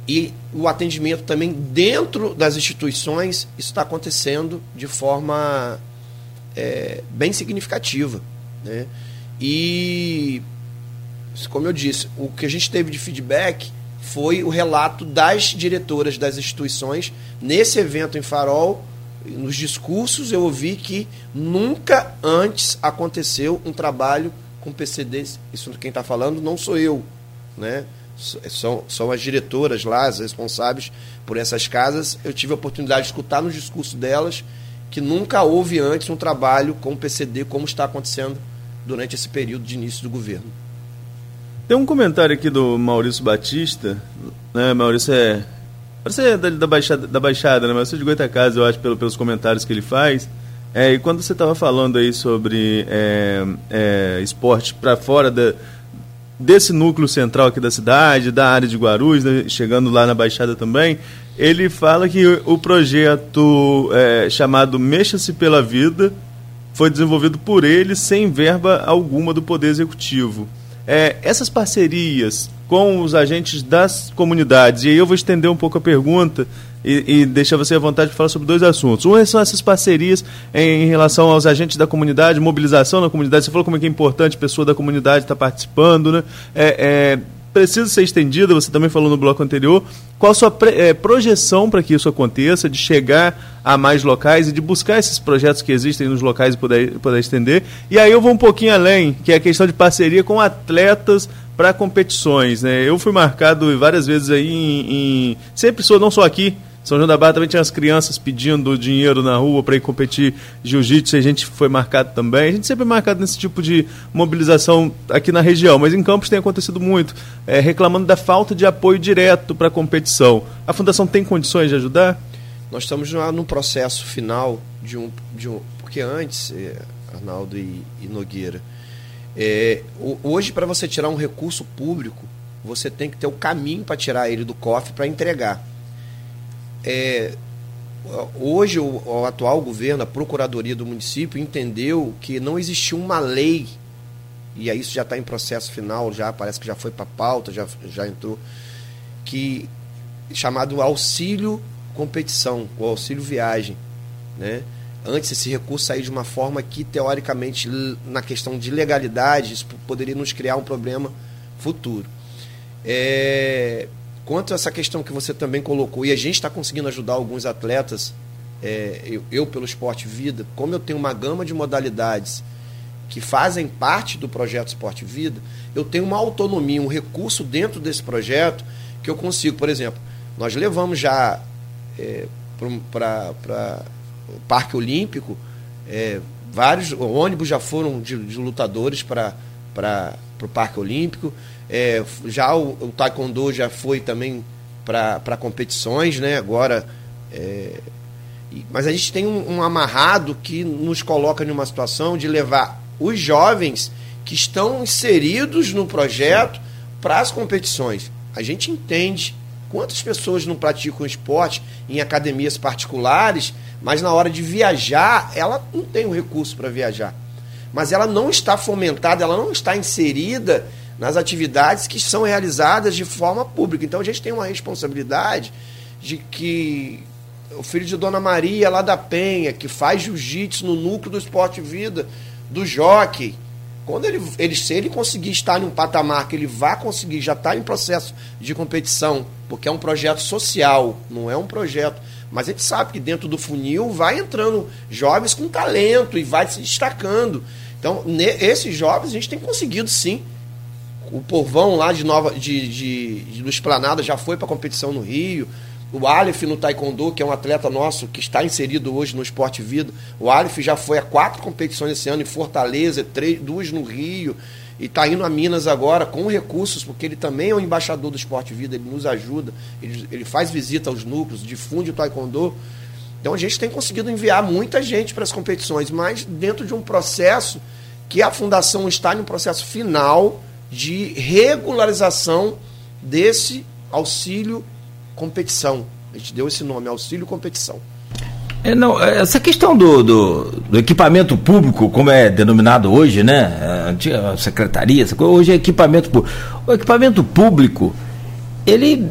e o atendimento também dentro das instituições, está acontecendo de forma é, bem significativa. Né? E, como eu disse, o que a gente teve de feedback foi o relato das diretoras das instituições nesse evento em Farol nos discursos eu ouvi que nunca antes aconteceu um trabalho com PCDs. Isso quem está falando não sou eu, né? São, são as diretoras lá, as responsáveis por essas casas. Eu tive a oportunidade de escutar no discurso delas que nunca houve antes um trabalho com o PCD como está acontecendo durante esse período de início do governo. Tem um comentário aqui do Maurício Batista, né? Maurício é Parece é da, da, Baixada, da Baixada, né? Mas você de Goitacazes, eu acho, pelo, pelos comentários que ele faz. É, e quando você estava falando aí sobre é, é, esporte para fora da, desse núcleo central aqui da cidade, da área de Guarulhos, né, chegando lá na Baixada também, ele fala que o projeto é, chamado Mexa-se pela Vida foi desenvolvido por ele sem verba alguma do Poder Executivo. É, essas parcerias com os agentes das comunidades. E aí eu vou estender um pouco a pergunta e, e deixar você à vontade de falar sobre dois assuntos. Um são essas parcerias em, em relação aos agentes da comunidade, mobilização na comunidade. Você falou como é que é importante a pessoa da comunidade estar participando, né? É, é, precisa ser estendida, você também falou no bloco anterior. Qual a sua é, projeção para que isso aconteça, de chegar a mais locais e de buscar esses projetos que existem nos locais e poder, poder estender? E aí eu vou um pouquinho além, que é a questão de parceria com atletas para competições. Né? Eu fui marcado várias vezes aí em, em, Sempre sou, não só aqui. São João da Barra também tinha as crianças pedindo dinheiro na rua para ir competir jiu-jitsu a gente foi marcado também. A gente sempre é marcado nesse tipo de mobilização aqui na região, mas em Campos tem acontecido muito, é, reclamando da falta de apoio direto para a competição. A Fundação tem condições de ajudar? Nós estamos no processo final de um. De um porque antes, eh, Arnaldo e, e Nogueira, é, hoje, para você tirar um recurso público, você tem que ter o caminho para tirar ele do cofre para entregar. É, hoje, o, o, atual governo, a Procuradoria do município, entendeu que não existia uma lei, e aí isso já está em processo final, já parece que já foi para pauta, já, já entrou, que chamado auxílio competição, o auxílio viagem. Né? antes esse recurso sair de uma forma que, teoricamente, na questão de legalidade, isso poderia nos criar um problema futuro. É, quanto essa questão que você também colocou, e a gente está conseguindo ajudar alguns atletas, é, eu, eu, pelo Esporte Vida, como eu tenho uma gama de modalidades que fazem parte do projeto Esporte Vida, eu tenho uma autonomia, um recurso dentro desse projeto que eu consigo, por exemplo, nós levamos já é, para o Parque Olímpico, é, vários ônibus já foram de, de lutadores para o Parque Olímpico. É, já o, o, Taekwondo já foi também para competições, né? Agora. É, mas a gente tem um, um amarrado que nos coloca numa situação de levar os jovens que estão inseridos no projeto para as competições. A gente entende quantas pessoas não praticam esporte em academias particulares, mas na hora de viajar, ela não tem o recurso para viajar. Mas ela não está fomentada, ela não está inserida nas atividades que são realizadas de forma pública. Então a gente tem uma responsabilidade de que o filho de Dona Maria lá da Penha, que faz jiu-jitsu no núcleo do esporte vida, do jockey, quando ele, ele, se ele conseguir estar em um patamar que ele vai conseguir, já está em processo de competição, porque é um projeto social, não é um projeto. Mas a gente sabe que dentro do funil vai entrando jovens com talento e vai se destacando. Então, ne, esses jovens a gente tem conseguido sim. O povão lá de Nova de, de, de do Esplanada já foi para competição no Rio. O Aleph no Taekwondo, que é um atleta nosso que está inserido hoje no Esporte Vida. O Aleph já foi a quatro competições esse ano em Fortaleza, três, duas no Rio. E está indo a Minas agora com recursos, porque ele também é o embaixador do Esporte Vida, ele nos ajuda, ele, ele faz visita aos núcleos, difunde o Taekwondo. Então a gente tem conseguido enviar muita gente para as competições, mas dentro de um processo que a fundação está em um processo final de regularização desse auxílio competição. A gente deu esse nome, auxílio competição. É, não, é, essa questão do, do, do, equipamento público, como é denominado hoje, né? Antiga secretaria, hoje é equipamento público. O equipamento público, ele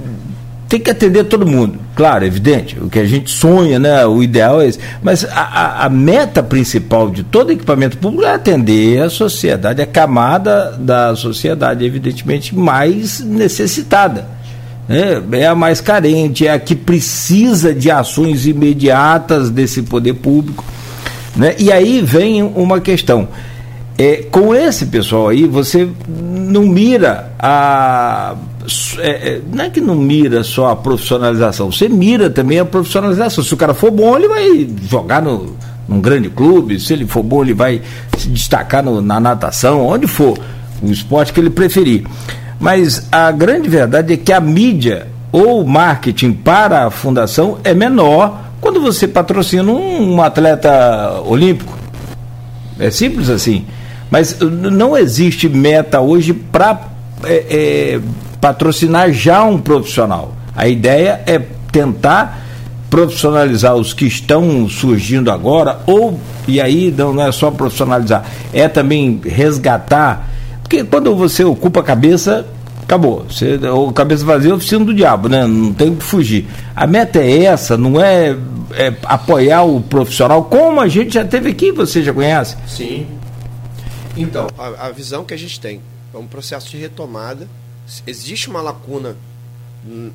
tem que atender todo mundo. Claro, é evidente, o que a gente sonha, né? O ideal é esse. Mas a, a, meta principal de todo equipamento público é atender a sociedade, a camada da sociedade, evidentemente, mais necessitada é, é a mais carente, é a que precisa de ações imediatas desse poder público. Né? E aí vem uma questão. É, com esse pessoal aí, você não mira a. É, é, não é que não mira só a profissionalização, você mira também a profissionalização. Se o cara for bom, ele vai jogar no, num grande clube, se ele for bom, ele vai se destacar no, na natação, onde for, o esporte que ele preferir. Mas a grande verdade é que a mídia ou marketing para a fundação é menor quando você patrocina um, um atleta olímpico. É simples assim. Mas não existe meta hoje para é, é, patrocinar já um profissional. A ideia é tentar profissionalizar os que estão surgindo agora, ou, e aí não, é só profissionalizar, é também resgatar porque quando você ocupa a cabeça, acabou. Você, o cabeça vazia é oficina do diabo, né? Não tem o que fugir. A meta é essa, não é, é, apoiar o profissional, como a gente já teve aqui, você já conhece? Sim. Então, a, a visão que a gente tem é um processo de retomada. Existe uma lacuna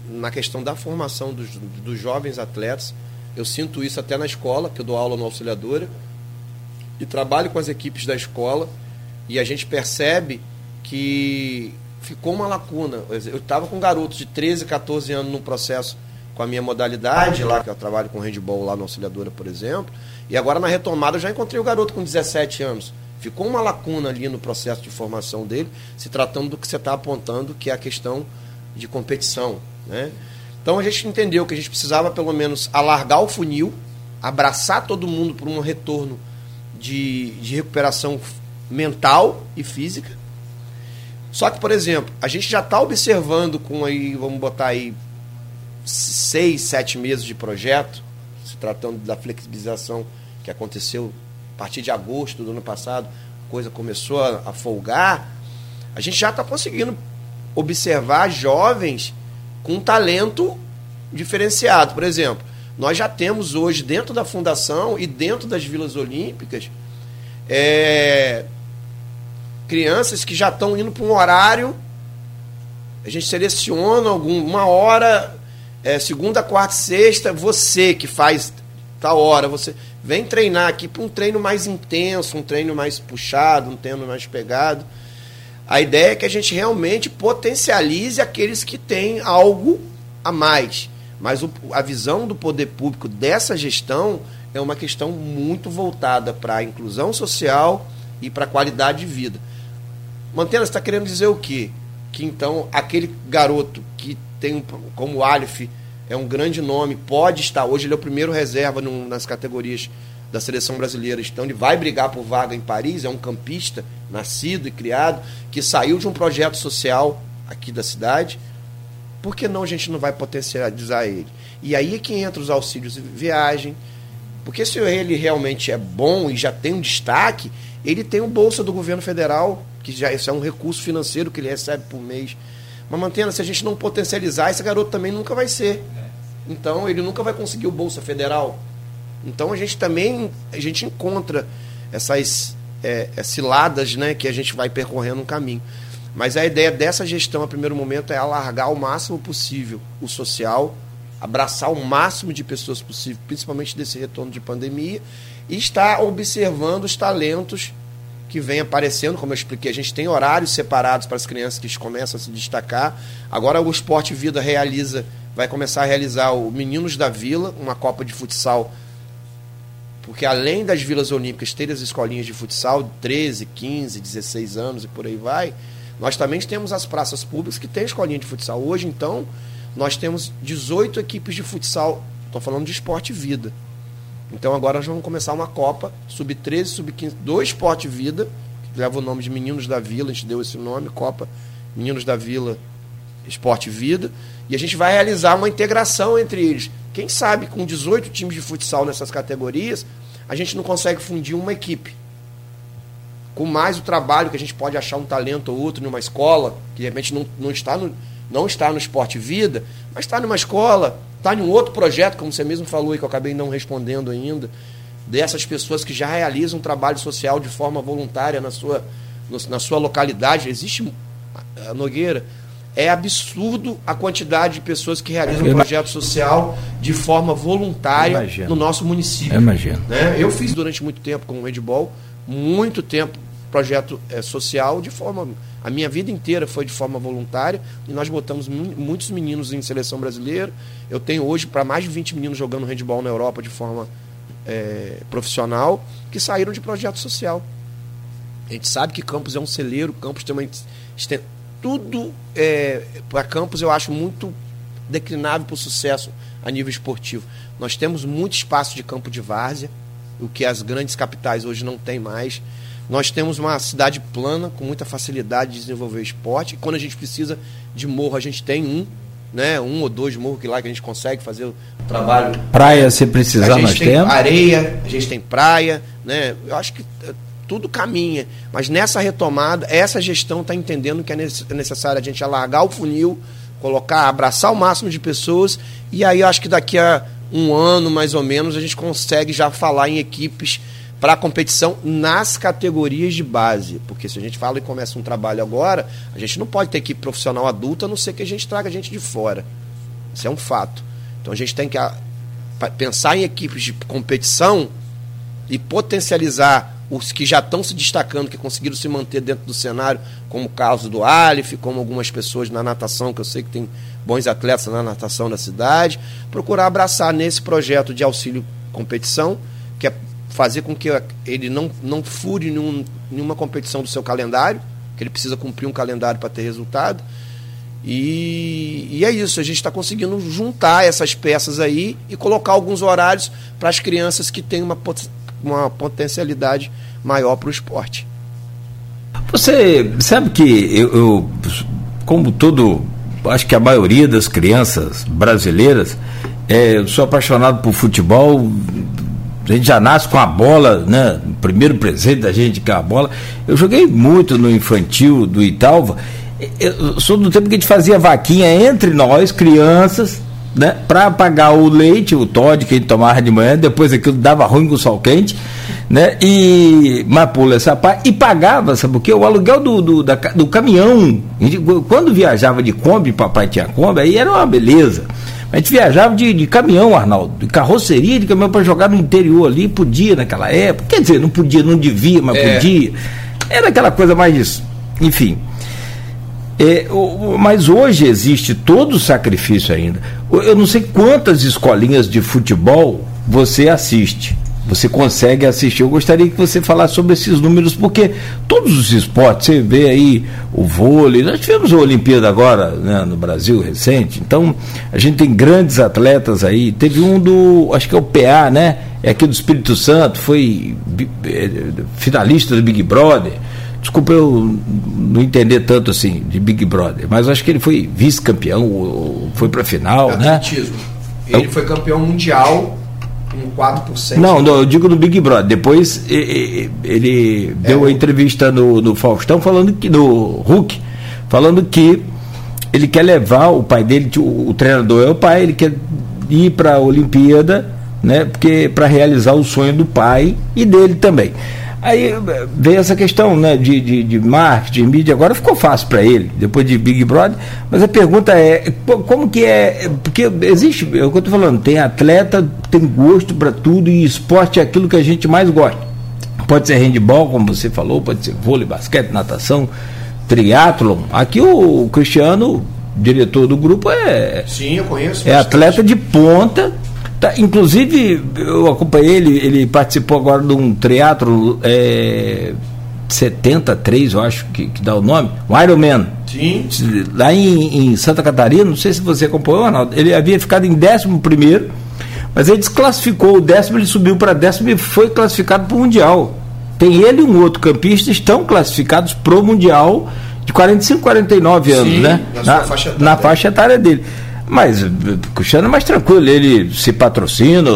na questão da formação dos, dos jovens atletas. Eu sinto isso até na escola, que eu dou aula no Auxiliadora, e trabalho com as equipes da escola e a gente percebe que ficou uma lacuna. Eu estava com garotos de 13, 14 anos no processo com a minha modalidade, lá que eu trabalho com handball lá na Auxiliadora, por exemplo, e agora na retomada eu já encontrei o garoto com 17 anos. Ficou uma lacuna ali no processo de formação dele, se tratando do que você está apontando, que é a questão de competição. Né? Então a gente entendeu que a gente precisava pelo menos alargar o funil, abraçar todo mundo por um retorno de, de recuperação mental e física. Só que, por exemplo, a gente já está observando com aí, vamos botar aí, seis, sete meses de projeto, se tratando da flexibilização que aconteceu partir de agosto do ano passado, a coisa começou a, a folgar, a gente já está conseguindo observar jovens com talento diferenciado. Por exemplo, nós já temos hoje dentro da fundação e dentro das vilas olímpicas é, crianças que já estão indo para um horário. A gente seleciona alguma hora, é, segunda, quarta, sexta, você que faz tal hora, você vem treinar aqui para um treino mais intenso, um treino mais puxado, um treino mais pegado. A ideia é que a gente realmente potencialize aqueles que têm algo a mais. Mas o, a visão do poder público dessa gestão é uma questão muito voltada para a inclusão social e para a qualidade de vida. Mantena, você está querendo dizer o quê? Que então aquele garoto que tem como Aleph é um grande nome, pode estar, hoje ele é o primeiro reserva no, nas categorias da seleção brasileira, então ele vai brigar por vaga em Paris, é um campista nascido e criado, que saiu de um projeto social aqui da cidade, por que não a gente não vai potencializar ele? E aí é que entra os auxílios de viagem, porque se ele realmente é bom e já tem um destaque, ele tem o bolsa do governo federal, que já isso é um recurso financeiro que ele recebe por mês. Mas mantendo, se a gente não potencializar, esse garoto também nunca vai ser. Então ele nunca vai conseguir o bolsa federal. Então a gente também a gente encontra essas é, ciladas, né, que a gente vai percorrendo um caminho. Mas a ideia dessa gestão, a primeiro momento, é alargar o máximo possível o social, abraçar o máximo de pessoas possível, principalmente desse retorno de pandemia, e estar observando os talentos que vem aparecendo, como eu expliquei, a gente tem horários separados para as crianças que começam a se destacar. Agora o Esporte Vida realiza, vai começar a realizar o Meninos da Vila, uma Copa de Futsal porque além das vilas olímpicas terem as escolinhas de futsal de 13, 15, 16 anos e por aí vai, nós também temos as praças públicas que têm escolinha de futsal. Hoje, então, nós temos 18 equipes de futsal. Estou falando de esporte vida. Então agora nós vamos começar uma Copa, sub-13, sub-15, do Esporte Vida, que leva o nome de Meninos da Vila, a gente deu esse nome, Copa Meninos da Vila Esporte Vida, e a gente vai realizar uma integração entre eles. Quem sabe com 18 times de futsal nessas categorias, a gente não consegue fundir uma equipe. Com mais o trabalho que a gente pode achar um talento ou outro numa escola, que de repente não, não, está, no, não está no esporte vida, mas está numa escola, está em um outro projeto, como você mesmo falou e que eu acabei não respondendo ainda, dessas pessoas que já realizam um trabalho social de forma voluntária na sua, na sua localidade. Existe, Nogueira, é absurdo a quantidade de pessoas que realizam projeto social de forma voluntária no nosso município. Eu imagino. Né? Eu fiz durante muito tempo com o handball, muito tempo projeto é, social de forma a minha vida inteira foi de forma voluntária e nós botamos muitos meninos em seleção brasileira. Eu tenho hoje para mais de 20 meninos jogando handball na Europa de forma é, profissional que saíram de projeto social. A gente sabe que Campos é um celeiro, Campos tem uma tudo é, para Campos eu acho muito declinável para o sucesso a nível esportivo. Nós temos muito espaço de campo de várzea, o que as grandes capitais hoje não têm mais. Nós temos uma cidade plana com muita facilidade de desenvolver esporte. E quando a gente precisa de morro, a gente tem um, né? Um ou dois morros que lá que a gente consegue fazer o trabalho. Praia, se precisar, nós temos. Areia, a gente tem praia, né? Eu acho que tudo caminha. Mas nessa retomada, essa gestão está entendendo que é, é necessário a gente alargar o funil, colocar, abraçar o máximo de pessoas, e aí acho que daqui a um ano, mais ou menos, a gente consegue já falar em equipes para a competição nas categorias de base. Porque se a gente fala e começa um trabalho agora, a gente não pode ter equipe profissional adulta, a não ser que a gente traga gente de fora. Isso é um fato. Então a gente tem que pensar em equipes de competição e potencializar os que já estão se destacando, que conseguiram se manter dentro do cenário, como o caso do Aleph, como algumas pessoas na natação, que eu sei que tem bons atletas na natação da cidade, procurar abraçar nesse projeto de auxílio competição, que é fazer com que ele não, não fure nenhum, nenhuma competição do seu calendário, que ele precisa cumprir um calendário para ter resultado. E, e, é isso, a gente está conseguindo juntar essas peças aí e colocar alguns horários para as crianças que têm uma uma potencialidade maior para o esporte. Você sabe que eu, eu, como todo, acho que a maioria das crianças brasileiras, é, eu sou apaixonado por futebol. A gente já nasce com a bola, né? O primeiro presente da gente com a bola. Eu joguei muito no infantil do Italva. Eu sou do tempo que a gente fazia vaquinha entre nós, crianças, né, para pagar o leite, o Todd que a gente tomava de manhã, depois aquilo dava ruim com o sol quente, né? E mas pula essa parte e pagava, sabe o que? O aluguel do, do, da, do caminhão. Quando viajava de Kombi, papai tinha Kombi, aí era uma beleza. A gente viajava de, de caminhão, Arnaldo, de carroceria de caminhão para jogar no interior ali, podia naquela época. Quer dizer, não podia, não devia, mas é. podia. Era aquela coisa mais disso. Enfim. É, o, mas hoje existe todo o sacrifício ainda. Eu não sei quantas escolinhas de futebol você assiste você consegue assistir. Eu gostaria que você falasse sobre esses números, porque todos os esportes, você vê aí o vôlei, nós tivemos a Olimpíada agora né, no Brasil recente, então a gente tem grandes atletas aí. Teve um do, acho que é o PA, né? É aqui do Espírito Santo, foi é, finalista do Big Brother. Desculpa eu não entender tanto assim de Big Brother, mas acho que ele foi vice-campeão, foi para a final, né? Ele foi campeão mundial um 4%. Não, não, eu digo no Big Brother. Depois ele é, deu a entrevista no, no Faustão falando que no Hulk, falando que ele quer levar o pai dele, o, o treinador é o pai, ele quer ir para a Olimpíada, né? Porque para realizar o sonho do pai e dele também. Aí veio essa questão né, de, de, de marketing, mídia, agora ficou fácil para ele, depois de Big Brother, mas a pergunta é, como que é, porque existe, é o que eu estou falando, tem atleta, tem gosto para tudo e esporte é aquilo que a gente mais gosta. Pode ser handball, como você falou, pode ser vôlei, basquete, natação, triatlon. Aqui o Cristiano, diretor do grupo, é. Sim, eu conheço. É atleta de ponta Tá, inclusive, eu acompanhei ele, ele participou agora de um teatro é, 73, eu acho que, que dá o nome, o Iron Man. Sim. Lá em, em, Santa Catarina, não sei se você acompanhou, Arnaldo, ele havia ficado em 11 primeiro, mas ele desclassificou o décimo, ele subiu para décimo e foi classificado para o Mundial. Tem ele e um outro campista estão classificados para o Mundial de 45, 49 anos, Sim, né? Na, na faixa etária dele. Mas o Cristiano é mais tranquilo, ele se patrocina,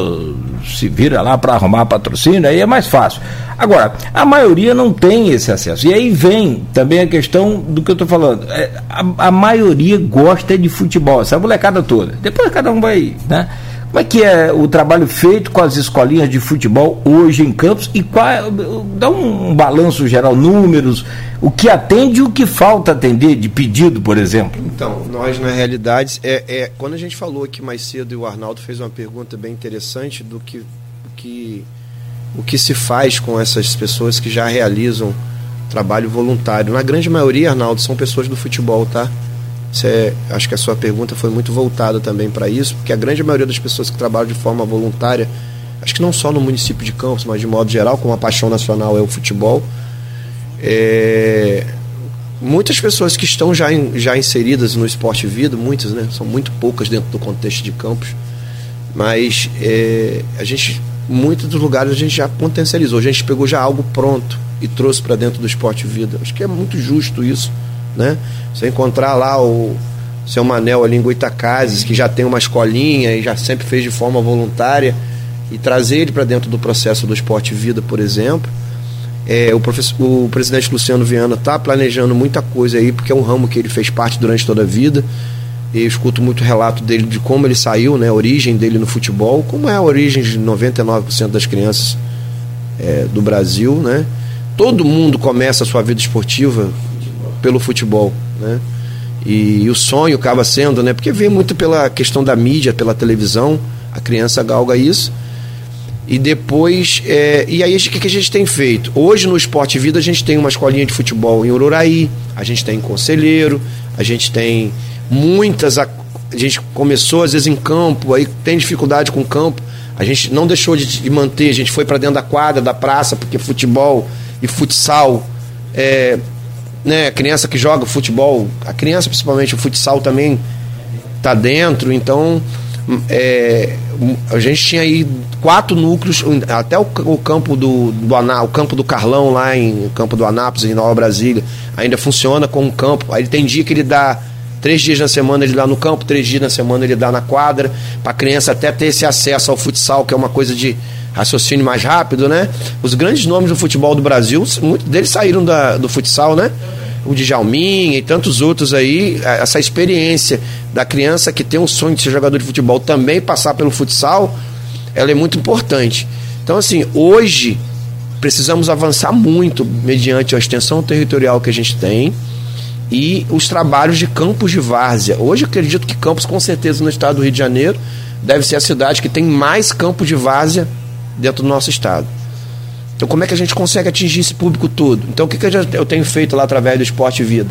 se vira lá para arrumar patrocínio, aí é mais fácil. Agora, a maioria não tem esse acesso. E aí vem também a questão do que eu estou falando. É, a, a, maioria gosta de futebol, essa molecada toda. Depois cada um vai, né? Como é que é o trabalho feito com as escolinhas de futebol hoje em Campos e qual, é, dá um, balanço geral, números, o que atende e o que falta atender de pedido, por exemplo? Então, nós na realidade, é, é, quando a gente falou aqui mais cedo e o Arnaldo fez uma pergunta bem interessante do que, que, o que se faz com essas pessoas que já realizam trabalho voluntário. Na grande maioria, Arnaldo, são pessoas do futebol, tá? Acho que a sua pergunta foi muito voltada também para isso, porque a grande maioria das pessoas que trabalham de forma voluntária, acho que não só no município de Campos, mas de modo geral, como a paixão nacional é o futebol, é, muitas pessoas que estão já, in, já inseridas no esporte vida, muitas, né? São muito poucas dentro do contexto de Campos, mas é, a gente, muitos dos lugares a gente já potencializou, a gente pegou já algo pronto e trouxe para dentro do esporte vida. Acho que é muito justo isso né? Você encontrar lá o seu Manel ali em Goitacazes, que já tem uma escolinha e já sempre fez de forma voluntária, e trazer ele para dentro do processo do esporte vida, por exemplo. É, o, professor, o presidente Luciano Viana está planejando muita coisa aí, porque é um ramo que ele fez parte durante toda a vida. Eu escuto muito relato dele de como ele saiu, né, a origem dele no futebol, como é a origem de 99% das crianças é, do Brasil. Né? Todo mundo começa a sua vida esportiva pelo futebol, né? E, o sonho acaba sendo, né? Porque vem muito pela questão da mídia, pela televisão, a criança galga isso. E depois, é, e aí o que, que a gente tem feito? Hoje no Esporte Vida a gente tem uma escolinha de futebol em Ururaí, a gente tem Conselheiro, a gente tem muitas. A, a gente começou às vezes em campo, aí tem dificuldade com o campo, a gente não deixou de, de manter, a gente foi para dentro da quadra, da praça, porque futebol e futsal é, né, criança que joga futebol, a criança principalmente o futsal também tá dentro, então é, a gente tinha aí quatro núcleos, até o, o campo do, do Aná, o campo do Carlão lá em campo do Anápolis, em Nova Brasília, ainda funciona como campo. Aí tem dia que ele dá três dias na semana ele dá no campo, três dias na semana ele dá na quadra, para a criança até ter esse acesso ao futsal, que é uma coisa de raciocínio mais rápido, né? Os grandes nomes do futebol do Brasil, muitos deles saíram da, do futsal, né? O Djalminha e tantos outros aí, essa experiência da criança que tem um sonho de ser jogador de futebol também passar pelo futsal, ela é muito importante. Então, assim, hoje precisamos avançar muito mediante a extensão territorial que a gente tem e os trabalhos de campos de várzea. Hoje eu acredito que Campos, com certeza, no estado do Rio de Janeiro, deve ser a cidade que tem mais campos de várzea dentro do nosso estado. Então, como é que a gente consegue atingir esse público todo? Então, o que, que eu tenho feito lá através do Esporte Vida?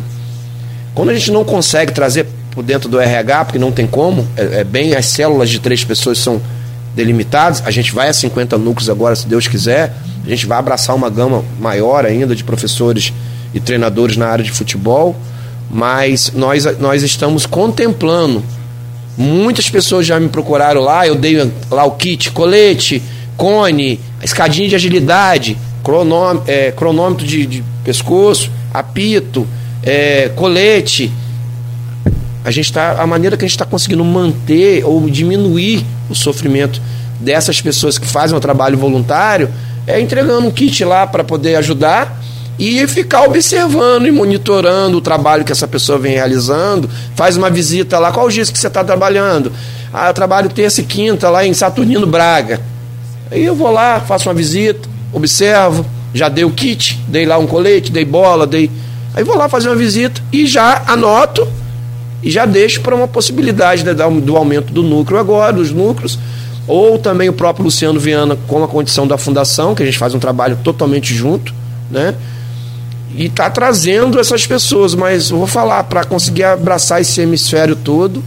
Quando a gente não consegue trazer por dentro do RH, porque não tem como, é, é, bem as células de três pessoas são delimitadas. A gente vai a 50 núcleos agora, se Deus quiser. A gente vai abraçar uma gama maior ainda de professores e treinadores na área de futebol, mas nós, nós estamos contemplando. Muitas pessoas já me procuraram lá, eu dei lá o kit, colete, cone, escadinha de agilidade, cronômetro, é, cronômetro de, de pescoço, apito, é, colete. A gente tá, a maneira que a gente está conseguindo manter ou diminuir o sofrimento dessas pessoas que fazem o trabalho voluntário é entregando um kit lá para poder ajudar e ficar observando e monitorando o trabalho que essa pessoa vem realizando. Faz uma visita lá, qual o dias que você está trabalhando? Ah, eu trabalho terça e quinta lá em Saturnino Braga. Aí eu vou lá, faço uma visita, observo, já dei o kit, dei lá um colete, dei bola, dei. Aí vou lá fazer uma visita e já anoto e já deixo para uma possibilidade né, do aumento do núcleo agora, dos núcleos, ou também o próprio Luciano Viana com a condição da fundação, que a gente faz um trabalho totalmente junto, né? E está trazendo essas pessoas, mas eu vou falar, para conseguir abraçar esse hemisfério todo,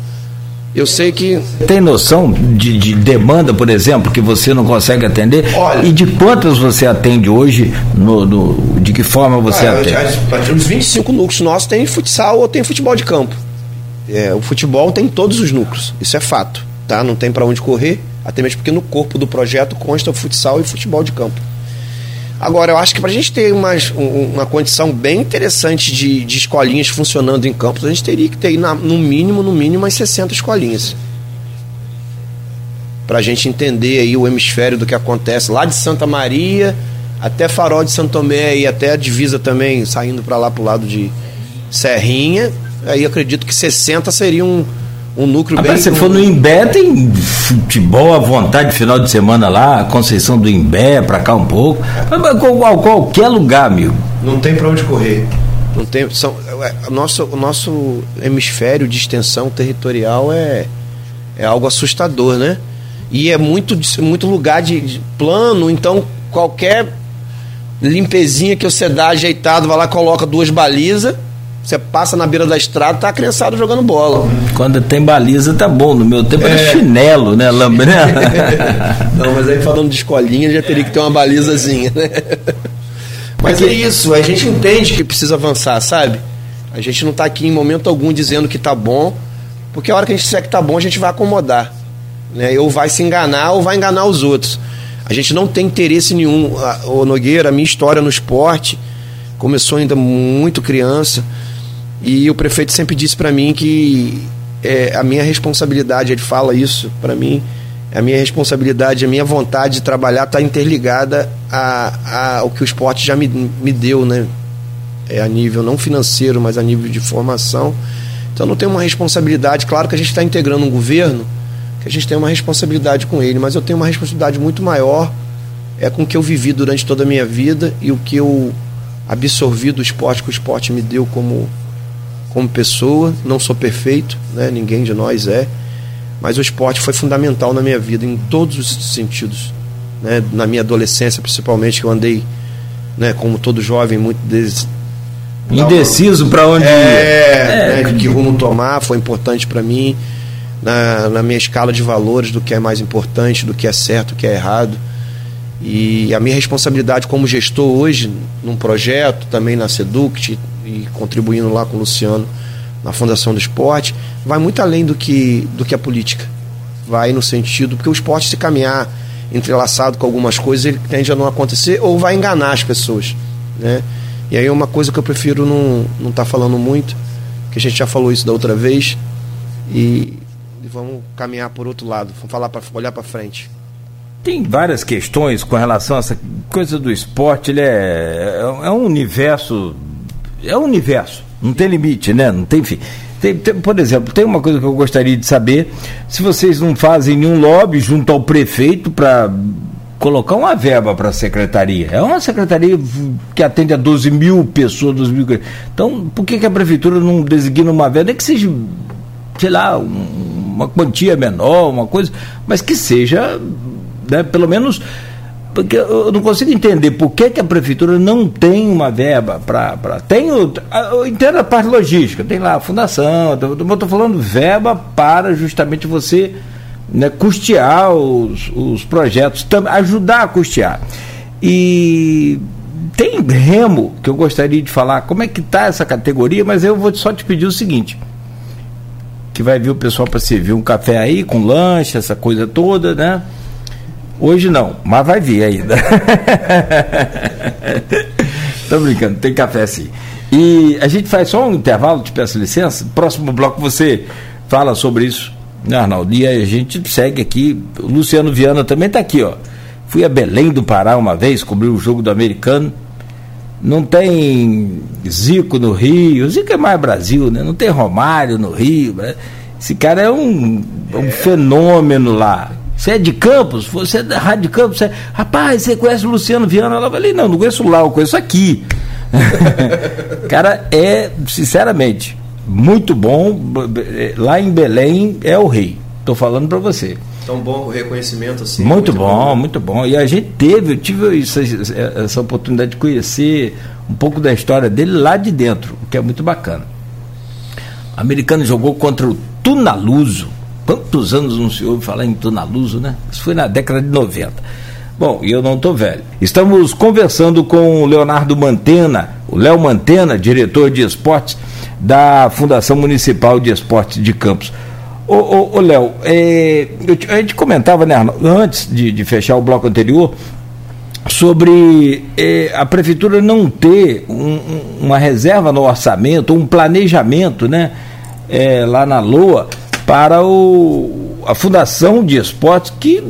eu sei que. Tem noção de, de, demanda, por exemplo, que você não consegue atender? Olha, e de quantas você atende hoje? No, no de que forma você ah, atende? Os 25 núcleos nossos tem futsal ou tem futebol de campo. É, o futebol tem todos os núcleos, isso é fato. Tá? Não tem para onde correr, até mesmo porque no corpo do projeto consta futsal e futebol de campo. Agora, eu acho que para a gente ter uma, uma condição bem interessante de, de escolinhas funcionando em campos, a gente teria que ter, na, no mínimo, no mínimo, umas 60 escolinhas. Para a gente entender aí o hemisfério do que acontece lá de Santa Maria até Farol de Santo Tomé e até a divisa também, saindo para lá para o lado de Serrinha. Aí acredito que 60 seria um, um núcleo Rapaz, bem. Se for no Imbé, tem futebol à vontade final de semana lá, Conceição do Imbé, pra cá um pouco. Qual, qualquer lugar, amigo. Não tem pra onde correr. Não tem. São, é, o, nosso, o nosso hemisfério de extensão territorial é, é algo assustador, né? E é muito, muito lugar de, de plano, então qualquer limpezinha que você dá ajeitado, vai lá, coloca duas balizas você passa na beira da estrada, tá a criançada jogando bola. Quando tem baliza, tá bom. No meu tempo é. era chinelo, né, Lambre? Não, mas aí falando de escolinha, já teria que ter uma balizazinha, né? Mas é isso, a gente entende que precisa avançar, sabe? A gente não está aqui em momento algum dizendo que tá bom, porque a hora que a gente disser que tá bom, a gente vai acomodar. Né? Ou vai se enganar ou vai enganar os outros. A gente não tem interesse nenhum. O Nogueira, a minha história no esporte começou ainda muito criança. E o prefeito sempre disse para mim que é, a minha responsabilidade, ele fala isso para mim, a minha responsabilidade, a minha vontade de trabalhar está interligada a, a, ao que o esporte já me, me deu, né? É a nível não financeiro, mas a nível de formação. Então não tenho uma responsabilidade. Claro que a gente está integrando um governo, que a gente tem uma responsabilidade com ele, mas eu tenho uma responsabilidade muito maior é com o que eu vivi durante toda a minha vida e o que eu absorvi do esporte que o esporte me deu como como pessoa, não sou perfeito, né? ninguém de nós é, mas o esporte foi fundamental na minha vida em todos os sentidos. Né? Na minha adolescência, principalmente, que eu andei, né, como todo jovem, muito des... indeciso para onde é, ir. É, né, de que rumo tomar, foi importante para mim. Na, na minha escala de valores do que é mais importante, do que é certo, do que é errado. E a minha responsabilidade como gestor hoje, num projeto, também na Seduct, e contribuindo lá com o Luciano na Fundação do Esporte, vai muito além do que, do que a política. Vai no sentido, porque o esporte se caminhar entrelaçado com algumas coisas, ele tende a não acontecer ou vai enganar as pessoas. Né? E aí é uma coisa que eu prefiro não estar não tá falando muito, que a gente já falou isso da outra vez, e, e vamos caminhar por outro lado, vamos falar para olhar para frente. Tem várias questões com relação a essa coisa do esporte, ele é, é, é um universo é o universo, não tem limite, né? Não tem fim. Tem, tem, por exemplo, tem uma coisa que eu gostaria de saber: se vocês não fazem nenhum lobby junto ao prefeito para colocar uma verba para a secretaria. É uma secretaria que atende a 12 mil pessoas, 12 mil. Então, por que, que a prefeitura não designa uma verba? Nem que seja, sei lá, um, uma quantia menor, uma coisa, mas que seja, né, pelo menos porque eu não consigo entender por que, que a prefeitura não tem uma verba para. Tem o, eu entendo a parte logística, tem lá a fundação, eu estou falando verba para justamente você né, custear os, os projetos, ajudar a custear. E tem remo que eu gostaria de falar, como é que está essa categoria, mas eu vou só te pedir o seguinte. Que vai vir o pessoal para servir um café aí, com lanche, essa coisa toda, né? Hoje não, mas vai vir ainda. Tô brincando, tem café sim. E a gente faz só um intervalo, te peço licença. Próximo bloco você fala sobre isso, Arnaldo? E a gente segue aqui. O Luciano Viana também está aqui, ó. Fui a Belém do Pará uma vez, cobri o jogo do americano. Não tem Zico no Rio, Zico é mais Brasil, né? Não tem Romário no Rio. Né? Esse cara é um, um fenômeno lá. Você é de Campos? Você é da Rádio de Campos? Você... Rapaz, você conhece o Luciano Viana? Ela falei, não, não conheço lá, eu conheço aqui. Cara, é, sinceramente, muito bom. Lá em Belém é o rei. Estou falando para você. Tão bom o reconhecimento assim. Muito, muito bom, bom, muito bom. E a gente teve, eu tive essa, essa oportunidade de conhecer um pouco da história dele lá de dentro, o que é muito bacana. O americano jogou contra o Tunaluso Quantos anos não se ouve falar em Tunaluso, né? Isso foi na década de 90. Bom, e eu não estou velho. Estamos conversando com o Leonardo Mantena, o Léo Mantena, diretor de esportes da Fundação Municipal de Esportes de Campos. Ô, ô, ô Léo, é, a gente comentava, né, antes de, de fechar o bloco anterior, sobre é, a prefeitura não ter um, uma reserva no orçamento, um planejamento, né, é, lá na LOA, para o, a Fundação de Esportes, que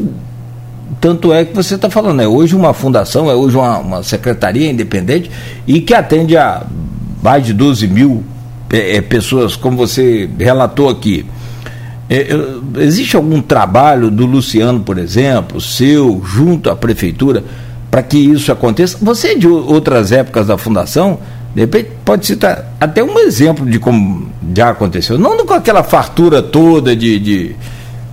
tanto é que você está falando, é hoje uma fundação, é hoje uma, uma, secretaria independente e que atende a mais de 12 mil é, é, pessoas, como você relatou aqui. É, existe algum trabalho do Luciano, por exemplo, seu, junto à prefeitura, para que isso aconteça? Você é de outras épocas da fundação, de repente pode citar até um exemplo de como já aconteceu. Não com aquela fartura toda de, de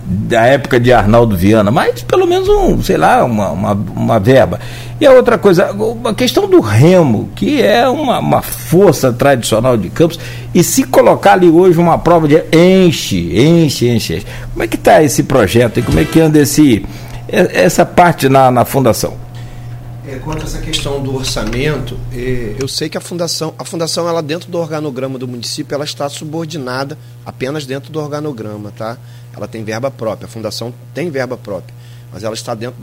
da época de Arnaldo Viana, mas pelo menos um, sei lá, uma, uma, uma, verba. E a outra coisa, a questão do remo, que é uma, uma força tradicional de Campos, e se colocar ali hoje uma prova de enche, enche, enche, enche. Como é que está esse projeto e como é que anda esse, essa parte na, na fundação? É, quanto a essa questão do orçamento, é, eu sei que a fundação, a fundação ela dentro do organograma do município, ela está subordinada apenas dentro do organograma, tá? Ela tem verba própria, a fundação tem verba própria, mas ela está dentro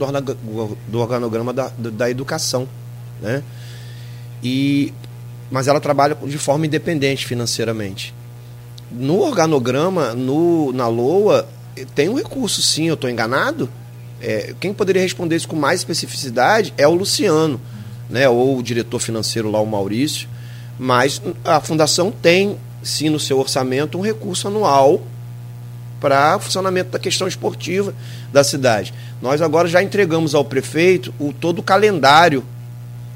do, organograma da, da educação, né? E, mas ela trabalha de forma independente financeiramente. No organograma, no, na LOA, tem um recurso sim, eu estou enganado? É, quem poderia responder isso com mais especificidade é o Luciano, né, ou o diretor financeiro lá, o Maurício. Mas a fundação tem, sim, no seu orçamento, um recurso anual para funcionamento da questão esportiva da cidade. Nós agora já entregamos ao prefeito o todo o calendário.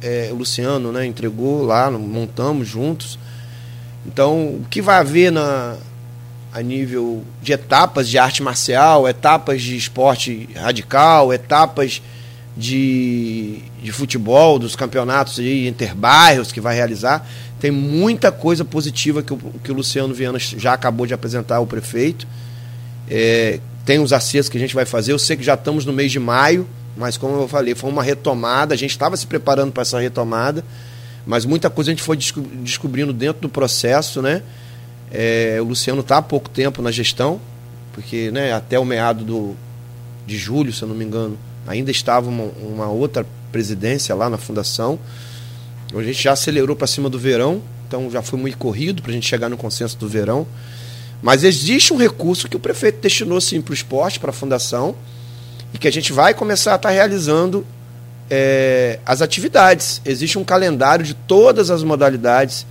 É, o Luciano né, entregou lá, montamos juntos. Então, o que vai haver na, a nível de etapas de arte marcial, etapas de esporte radical, etapas de, de futebol, dos campeonatos de interbairros que vai realizar. Tem muita coisa positiva que o, que o Luciano Viana já acabou de apresentar ao prefeito. É, tem os acertos que a gente vai fazer. Eu sei que já estamos no mês de maio, mas como eu falei, foi uma retomada. A gente estava se preparando para essa retomada, mas muita coisa a gente foi descobrindo dentro do processo, né? É, o Luciano está há pouco tempo na gestão, porque né, até o meado do, de julho, se eu não me engano, ainda estava uma, uma outra presidência lá na fundação. A gente já acelerou para cima do verão, então já foi muito corrido para a gente chegar no consenso do verão. Mas existe um recurso que o prefeito destinou sim para o esporte, para a fundação, e que a gente vai começar a estar tá realizando é, as atividades. Existe um calendário de todas as modalidades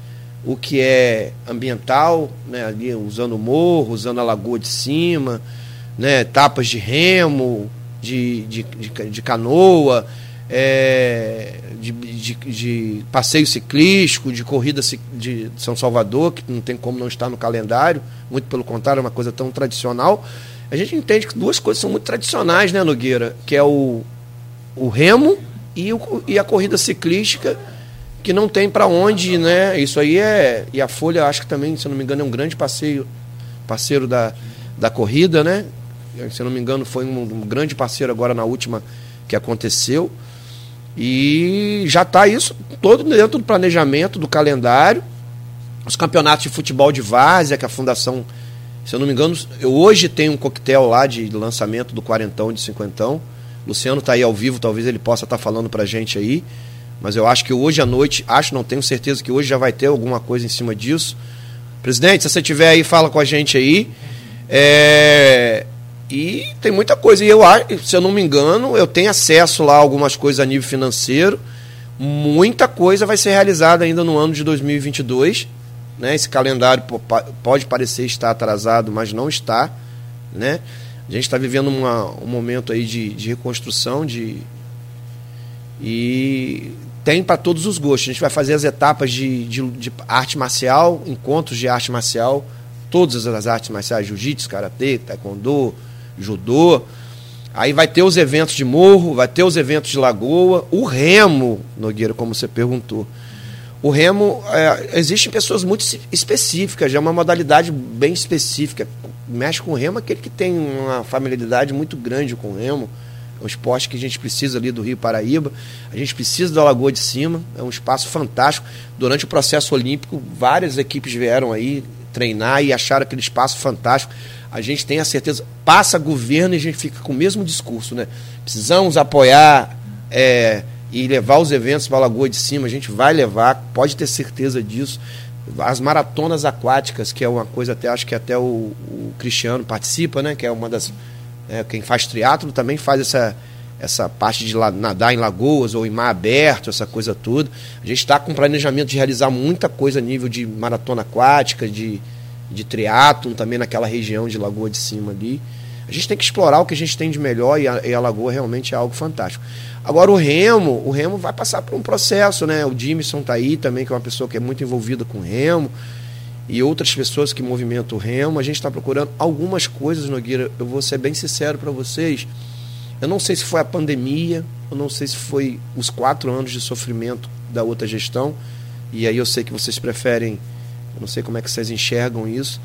o que é ambiental, né, ali usando o morro, usando a lagoa de cima, né, etapas de remo, de, de, de, de canoa, é, de, de, de, passeio ciclístico, de corrida de São Salvador, que não tem como não estar no calendário, muito pelo contrário, é uma coisa tão tradicional. A gente entende que duas coisas são muito tradicionais, né, Nogueira? Que é o, o remo e, o, e a corrida ciclística que não tem para onde, né? Isso aí é e a Folha acho que também, se não me engano, é um grande passeio, parceiro da, da corrida, né? Se não me engano, foi um, um grande parceiro agora na última que aconteceu. E já está isso todo dentro do planejamento, do calendário. Os campeonatos de futebol de várzea, que a Fundação, se eu não me engano, eu hoje tenho um coquetel lá de lançamento do quarentão, de cinquentão. Luciano está aí ao vivo, talvez ele possa estar tá falando para a gente aí. Mas eu acho que hoje à noite, acho, não tenho certeza que hoje já vai ter alguma coisa em cima disso. Presidente, se você tiver aí, fala com a gente aí. É, e tem muita coisa. E eu, se eu não me engano, eu tenho acesso lá a algumas coisas a nível financeiro. Muita coisa vai ser realizada ainda no ano de 2022. Né? Esse calendário pode parecer estar atrasado, mas não está. Né? A gente está vivendo uma, um momento aí de, de reconstrução de, e tem para todos os gostos. A gente vai fazer as etapas de, de, de arte marcial, encontros de arte marcial, todas as artes marciais, jiu-jitsu, karatê, taekwondo, judô. Aí vai ter os eventos de morro, vai ter os eventos de lagoa, o remo, Nogueira, como você perguntou. O remo, é, existem pessoas muito específicas, é uma modalidade bem específica. Mexe com o remo aquele que tem uma familiaridade muito grande com o remo. É um esporte que a gente precisa ali do Rio Paraíba. A gente precisa da Lagoa de Cima. É um espaço fantástico. Durante o processo olímpico, várias equipes vieram aí treinar e acharam aquele espaço fantástico a gente tem a certeza, passa governo e a gente fica com o mesmo discurso, né? Precisamos apoiar é, e levar os eventos para a Lagoa de Cima, a gente vai levar, pode ter certeza disso. As maratonas aquáticas, que é uma coisa até, acho que até o, o Cristiano participa, né? Que é uma das. É, quem faz triatlo também faz essa, essa parte de nadar em lagoas ou em mar aberto, essa coisa toda. A gente está com planejamento de realizar muita coisa a nível de maratona aquática, de, de triatlon também naquela região de Lagoa de Cima ali. A gente tem que explorar o que a gente tem de melhor e a, e a Lagoa realmente é algo fantástico. Agora o remo, o remo vai passar por um processo, né? O Jimson tá aí também, que é uma pessoa que é muito envolvida com remo e outras pessoas que movimentam o remo. A gente está procurando algumas coisas, Nogueira. Eu vou ser bem sincero para vocês. Eu não sei se foi a pandemia, eu não sei se foi os quatro anos de sofrimento da outra gestão. E aí eu sei que vocês preferem eu não sei como é que vocês enxergam isso,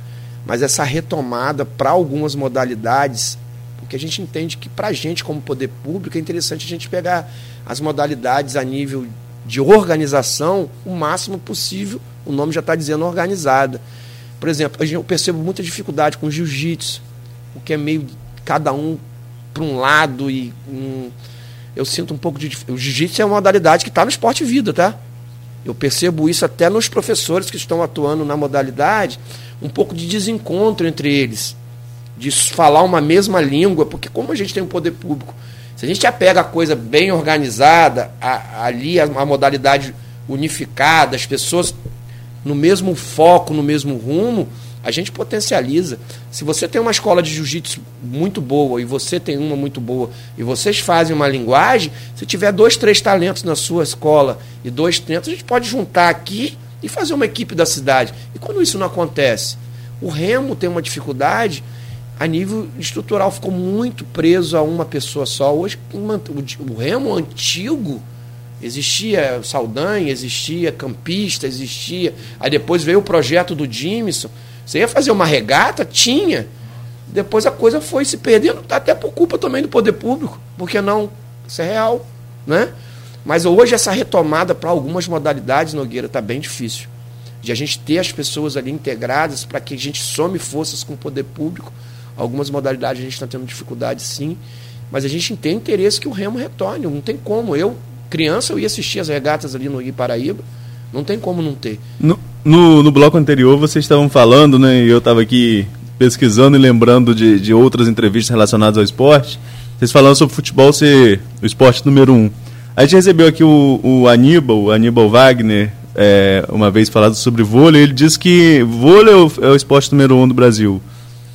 mas essa retomada para algumas modalidades, porque a gente entende que para a gente, como poder público, é interessante a gente pegar as modalidades a nível de organização o máximo possível, o nome já está dizendo organizada. Por exemplo, eu percebo muita dificuldade com jiu-jitsu, o que é meio cada um para um lado e um, eu sinto um pouco de. O jiu-jitsu é uma modalidade que está no esporte vida, tá? Eu percebo isso até nos professores que estão atuando na modalidade, um pouco de desencontro entre eles, de falar uma mesma língua, porque como a gente tem um poder público, se a gente já pega a coisa bem organizada, a, ali a, a modalidade unificada, as pessoas no mesmo foco, no mesmo rumo, a gente potencializa. Se você tem uma escola de jiu-jitsu muito boa e você tem uma muito boa e vocês fazem uma linguagem, se tiver dois, três talentos na sua escola e dois talentos, a gente pode juntar aqui e fazer uma equipe da cidade. E quando isso não acontece? O Remo tem uma dificuldade a nível estrutural, ficou muito preso a uma pessoa só. Hoje, o Remo antigo existia Saldanha, existia Campista, existia. Aí depois veio o projeto do Jimson você ia fazer uma regata? Tinha. Depois a coisa foi se perdendo, até por culpa também do poder público. Porque não? Isso é real. Né? Mas hoje essa retomada para algumas modalidades, Nogueira, está bem difícil. De a gente ter as pessoas ali integradas para que a gente some forças com o poder público. Algumas modalidades a gente está tendo dificuldade sim. Mas a gente tem interesse que o remo retorne. Não tem como. Eu, criança, eu ia assistir as regatas ali no Rio Paraíba. Não tem como não ter. No, no, no bloco anterior vocês estavam falando, né? E eu estava aqui pesquisando e lembrando de, de outras entrevistas relacionadas ao esporte. Vocês falando sobre futebol ser o esporte número um. A gente recebeu aqui o, o Aníbal, o Aníbal Wagner, é, uma vez falado sobre vôlei. Ele disse que vôlei é o, é o esporte número um do Brasil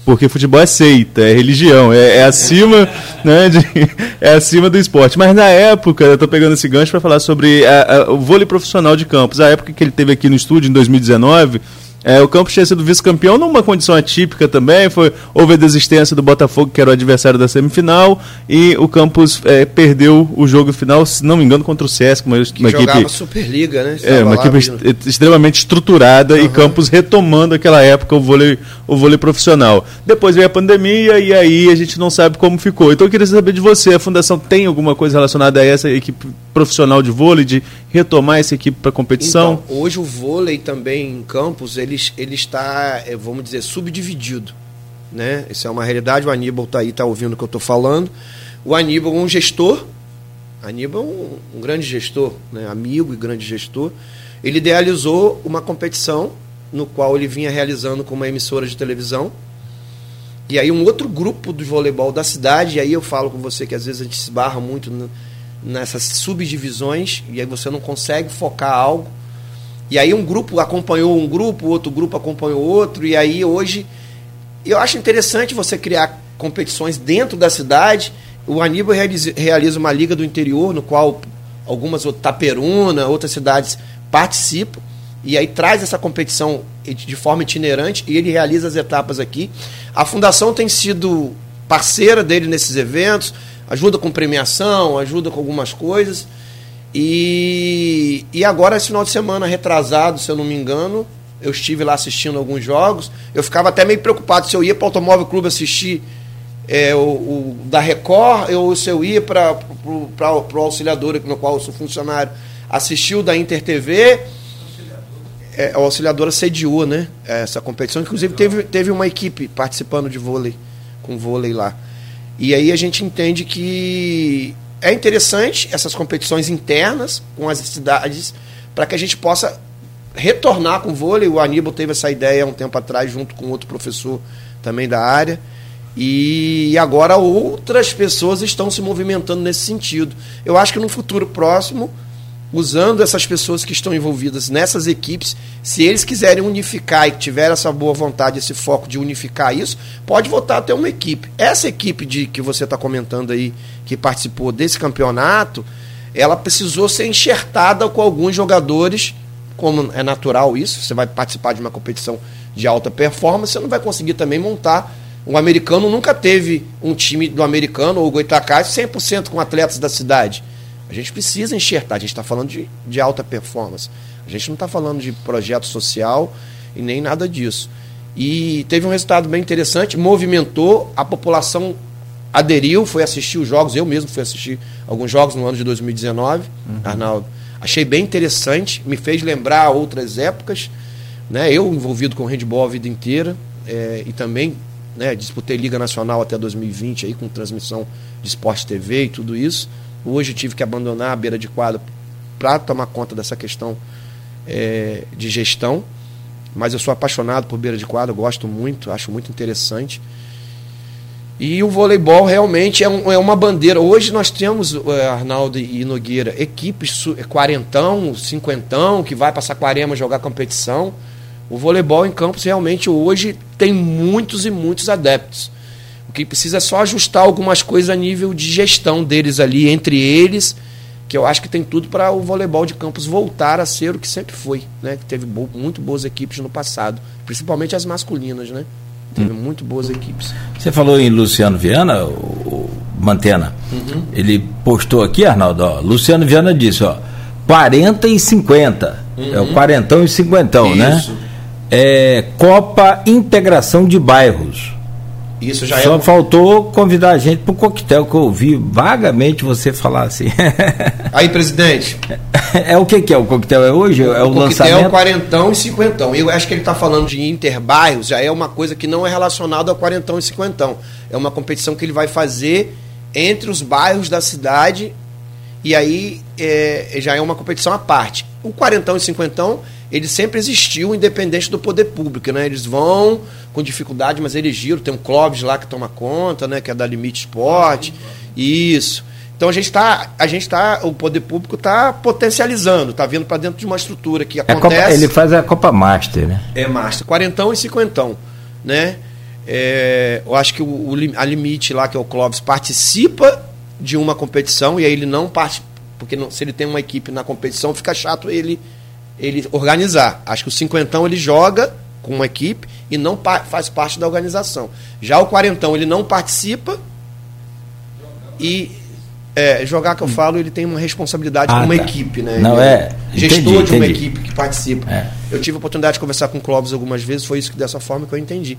porque futebol é seita, é religião, é, é acima, né, de, é acima do esporte. Mas na época, eu estou pegando esse gancho para falar sobre a, a, o vôlei profissional de campos. A época que ele teve aqui no estúdio, em 2019, É, o Campos tinha sido vice-campeão numa condição atípica também, foi, houve a desistência do Botafogo, que era o adversário da semifinal, e o Campos é, perdeu o jogo final, se não me engano, contra o Sesc, uma, que uma equipe. Superliga, né? É, uma equipe est extremamente estruturada uhum. e Campos retomando aquela época o vôlei, o vôlei profissional. Depois veio a pandemia e aí a gente não sabe como ficou. Então eu queria saber de você, a Fundação tem alguma coisa relacionada a essa equipe profissional de vôlei, de retomar essa equipe para competição? Então, hoje o vôlei também em Campos, ele, ele está, é, vamos dizer, subdividido. Né? Isso é uma realidade, o Aníbal está aí, está ouvindo o que eu estou falando. O Aníbal é um gestor, Aníbal é um, um grande gestor, né? amigo e grande gestor. Ele idealizou uma competição no qual ele vinha realizando com uma emissora de televisão. E aí um outro grupo do voleibol da cidade, e aí eu falo com você que às vezes a gente se esbarra muito nessas subdivisões, e aí você não consegue focar algo. E aí um grupo acompanhou um grupo, outro grupo acompanhou outro, e aí hoje eu acho interessante você criar competições dentro da cidade. O Aníbal realiza, uma liga do interior, no qual algumas, Taperuna, outras cidades participam e aí traz essa competição de forma itinerante e ele realiza as etapas aqui. A fundação tem sido parceira dele nesses eventos, ajuda com premiação, ajuda com algumas coisas. E, e agora, esse final de semana, retrasado, se eu não me engano, eu estive lá assistindo alguns jogos. Eu ficava até meio preocupado se eu ia para o Automóvel Clube assistir é, o, o, da Record ou se eu ia para o auxiliador, no qual eu sou funcionário, assistir o da Inter TV é, a auxiliadora sediou né, essa competição. Inclusive, teve, teve uma equipe participando de vôlei, com vôlei lá. E aí a gente entende que é interessante essas competições internas com as cidades para que a gente possa retornar com vôlei. O Aníbal teve essa ideia um tempo atrás, junto com outro professor também da área. E agora outras pessoas estão se movimentando nesse sentido. Eu acho que no futuro próximo usando essas pessoas que estão envolvidas nessas equipes, se eles quiserem unificar e tiver essa boa vontade, esse foco de unificar isso, pode voltar a ter uma equipe. Essa equipe de que você está comentando aí, que participou desse campeonato, ela precisou ser enxertada com alguns jogadores, como é natural isso, você vai participar de uma competição de alta performance, você não vai conseguir também montar. O americano nunca teve um time do americano ou Goitacás 100% com atletas da cidade a gente precisa enxertar, a gente está falando de, de alta performance. A gente não está falando de projeto social e nem nada disso. E teve um resultado bem interessante, movimentou, a população aderiu, foi assistir os jogos, eu mesmo fui assistir alguns jogos no ano de 2019, uhum. Arnaldo. Achei bem interessante, me fez lembrar outras épocas, né? Eu envolvido com handball a vida inteira é, e também né, disputei Liga Nacional até 2020 aí com transmissão de Esporte TV e tudo isso. Hoje tive que abandonar a beira de quadro para tomar conta dessa questão é, de gestão. Mas eu sou apaixonado por beira de quadro, gosto muito, acho muito interessante. E o voleibol realmente é, um, é uma bandeira. Hoje nós temos, é, Arnaldo e Nogueira, equipes é, quarentão, cinquentão, que vai para Saquarema jogar competição. O voleibol em campos realmente hoje tem muitos e muitos adeptos. Que precisa é só ajustar algumas coisas a nível de gestão deles ali, entre eles, que eu acho que tem tudo para o voleibol de campos voltar a ser o que sempre foi, né? Que teve bo muito boas equipes no passado, principalmente as masculinas, né? Teve hum. muito boas equipes. Você falou em Luciano Viana, o, Mantena. Uhum. Ele postou aqui, Arnaldo, ó, Luciano Viana disse, ó, 40 e 50. Uhum. É o quarentão e cinquentão, né? Isso. né? É Copa Integração de Bairros. Isso já Só é... faltou convidar a gente para o coquetel, que eu ouvi vagamente você falar assim. Aí, presidente. É, é o que, que é o coquetel? É hoje? É o, o lançamento? Coquetel quarentão e cinquentão. Eu acho que ele está falando de interbairros, já é uma coisa que não é relacionada ao quarentão e cinquentão. É uma competição que ele vai fazer entre os bairros da cidade e aí é, já é uma competição à parte. O quarentão e cinquentão ele sempre existiu independente do poder público, né? Eles vão com dificuldade, mas eles giram. Tem um Clóvis lá que toma conta, né? Que é da Limite Esporte. Isso. Então a gente está, a gente tá, o poder público está potencializando, está vindo para dentro de uma estrutura que acontece. É Copa, ele faz a Copa Master, né? É Master, quarentão e cinquentão, né? É, eu acho que o, o, a limite lá que é o Clóvis participa de uma competição e aí ele não participa, porque não, se ele tem uma equipe na competição fica chato ele ele organizar. Acho que o cinquentão ele joga com uma equipe e não faz parte da organização. Já o quarentão, ele não participa e é, jogar que eu falo, ele tem uma responsabilidade ah, com uma tá. equipe, né? Não, ele é. Gestor entendi, de uma entendi. equipe que participa. É. Eu tive a oportunidade de conversar com o Clóvis algumas vezes, foi isso que dessa forma que eu entendi.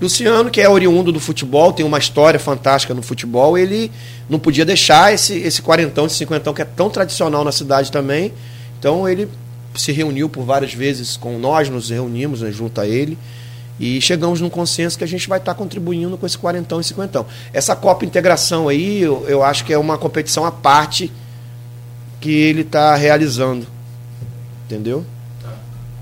Luciano, que é oriundo do futebol, tem uma história fantástica no futebol, ele não podia deixar esse, esse quarentão, esse cinquentão, que é tão tradicional na cidade também. Então ele se reuniu por várias vezes com nós, nos reunimos né, junto a ele e chegamos num consenso que a gente vai estar contribuindo com esse quarentão e cinquentão. Essa Copa Integração aí, eu, eu acho que é uma competição à parte que ele está realizando. Entendeu?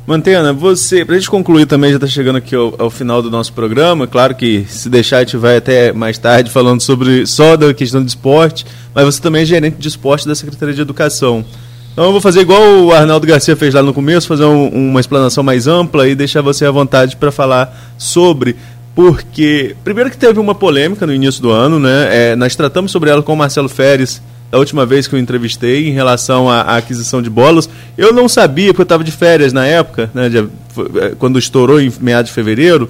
Mantena, você, pra gente concluir também, já está chegando aqui ao, ao, final do nosso programa, claro que se deixar a gente vai até mais tarde falando sobre só da questão de esporte, mas você também é gerente de esporte da Secretaria de Educação. Então eu vou fazer igual o Arnaldo Garcia fez lá no começo, fazer um, uma explanação mais ampla e deixar você à vontade para falar sobre porque primeiro que teve uma polêmica no início do ano, né? É, nós tratamos sobre ela com o Marcelo Feres da última vez que eu entrevistei em relação à, à aquisição de bolas. Eu não sabia porque eu estava de férias na época, né? De, é, quando estourou em meados de fevereiro.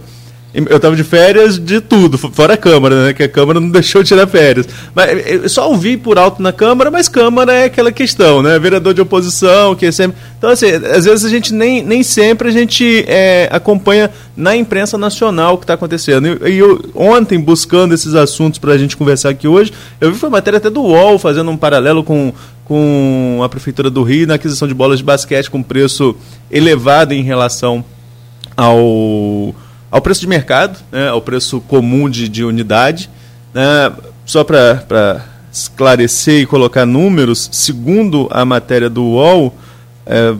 Eu estava de férias de tudo, fora a Câmara, né? Que a Câmara não deixou de tirar férias. Mas eu só ouvi por alto na Câmara, mas Câmara é aquela questão, né? Vereador de oposição, que é sempre. Então, assim, às vezes a gente nem, nem sempre a gente é, acompanha na imprensa nacional o que está acontecendo. E, e eu, ontem, buscando esses assuntos para a gente conversar aqui hoje, eu vi uma matéria até do UOL fazendo um paralelo com, com a Prefeitura do Rio na aquisição de bolas de basquete com preço elevado em relação ao ao preço de mercado, né, ao preço comum de, de unidade. Né, só para esclarecer e colocar números, segundo a matéria do UOL, é,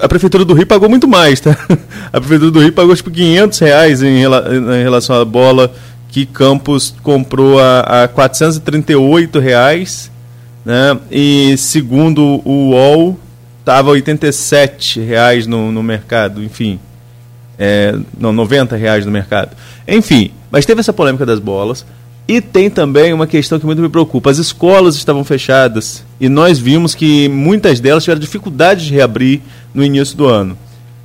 a Prefeitura do Rio pagou muito mais. Tá? A Prefeitura do Rio pagou tipo 500 reais em, em relação à bola que Campos comprou a, a 438 reais, né? E segundo o UOL, estava 87 reais no, no mercado, enfim é, não, 90 reais no mercado. Enfim, mas teve essa polêmica das bolas. E tem também uma questão que muito me preocupa. As escolas estavam fechadas e nós vimos que muitas delas tiveram dificuldade de reabrir no início do ano.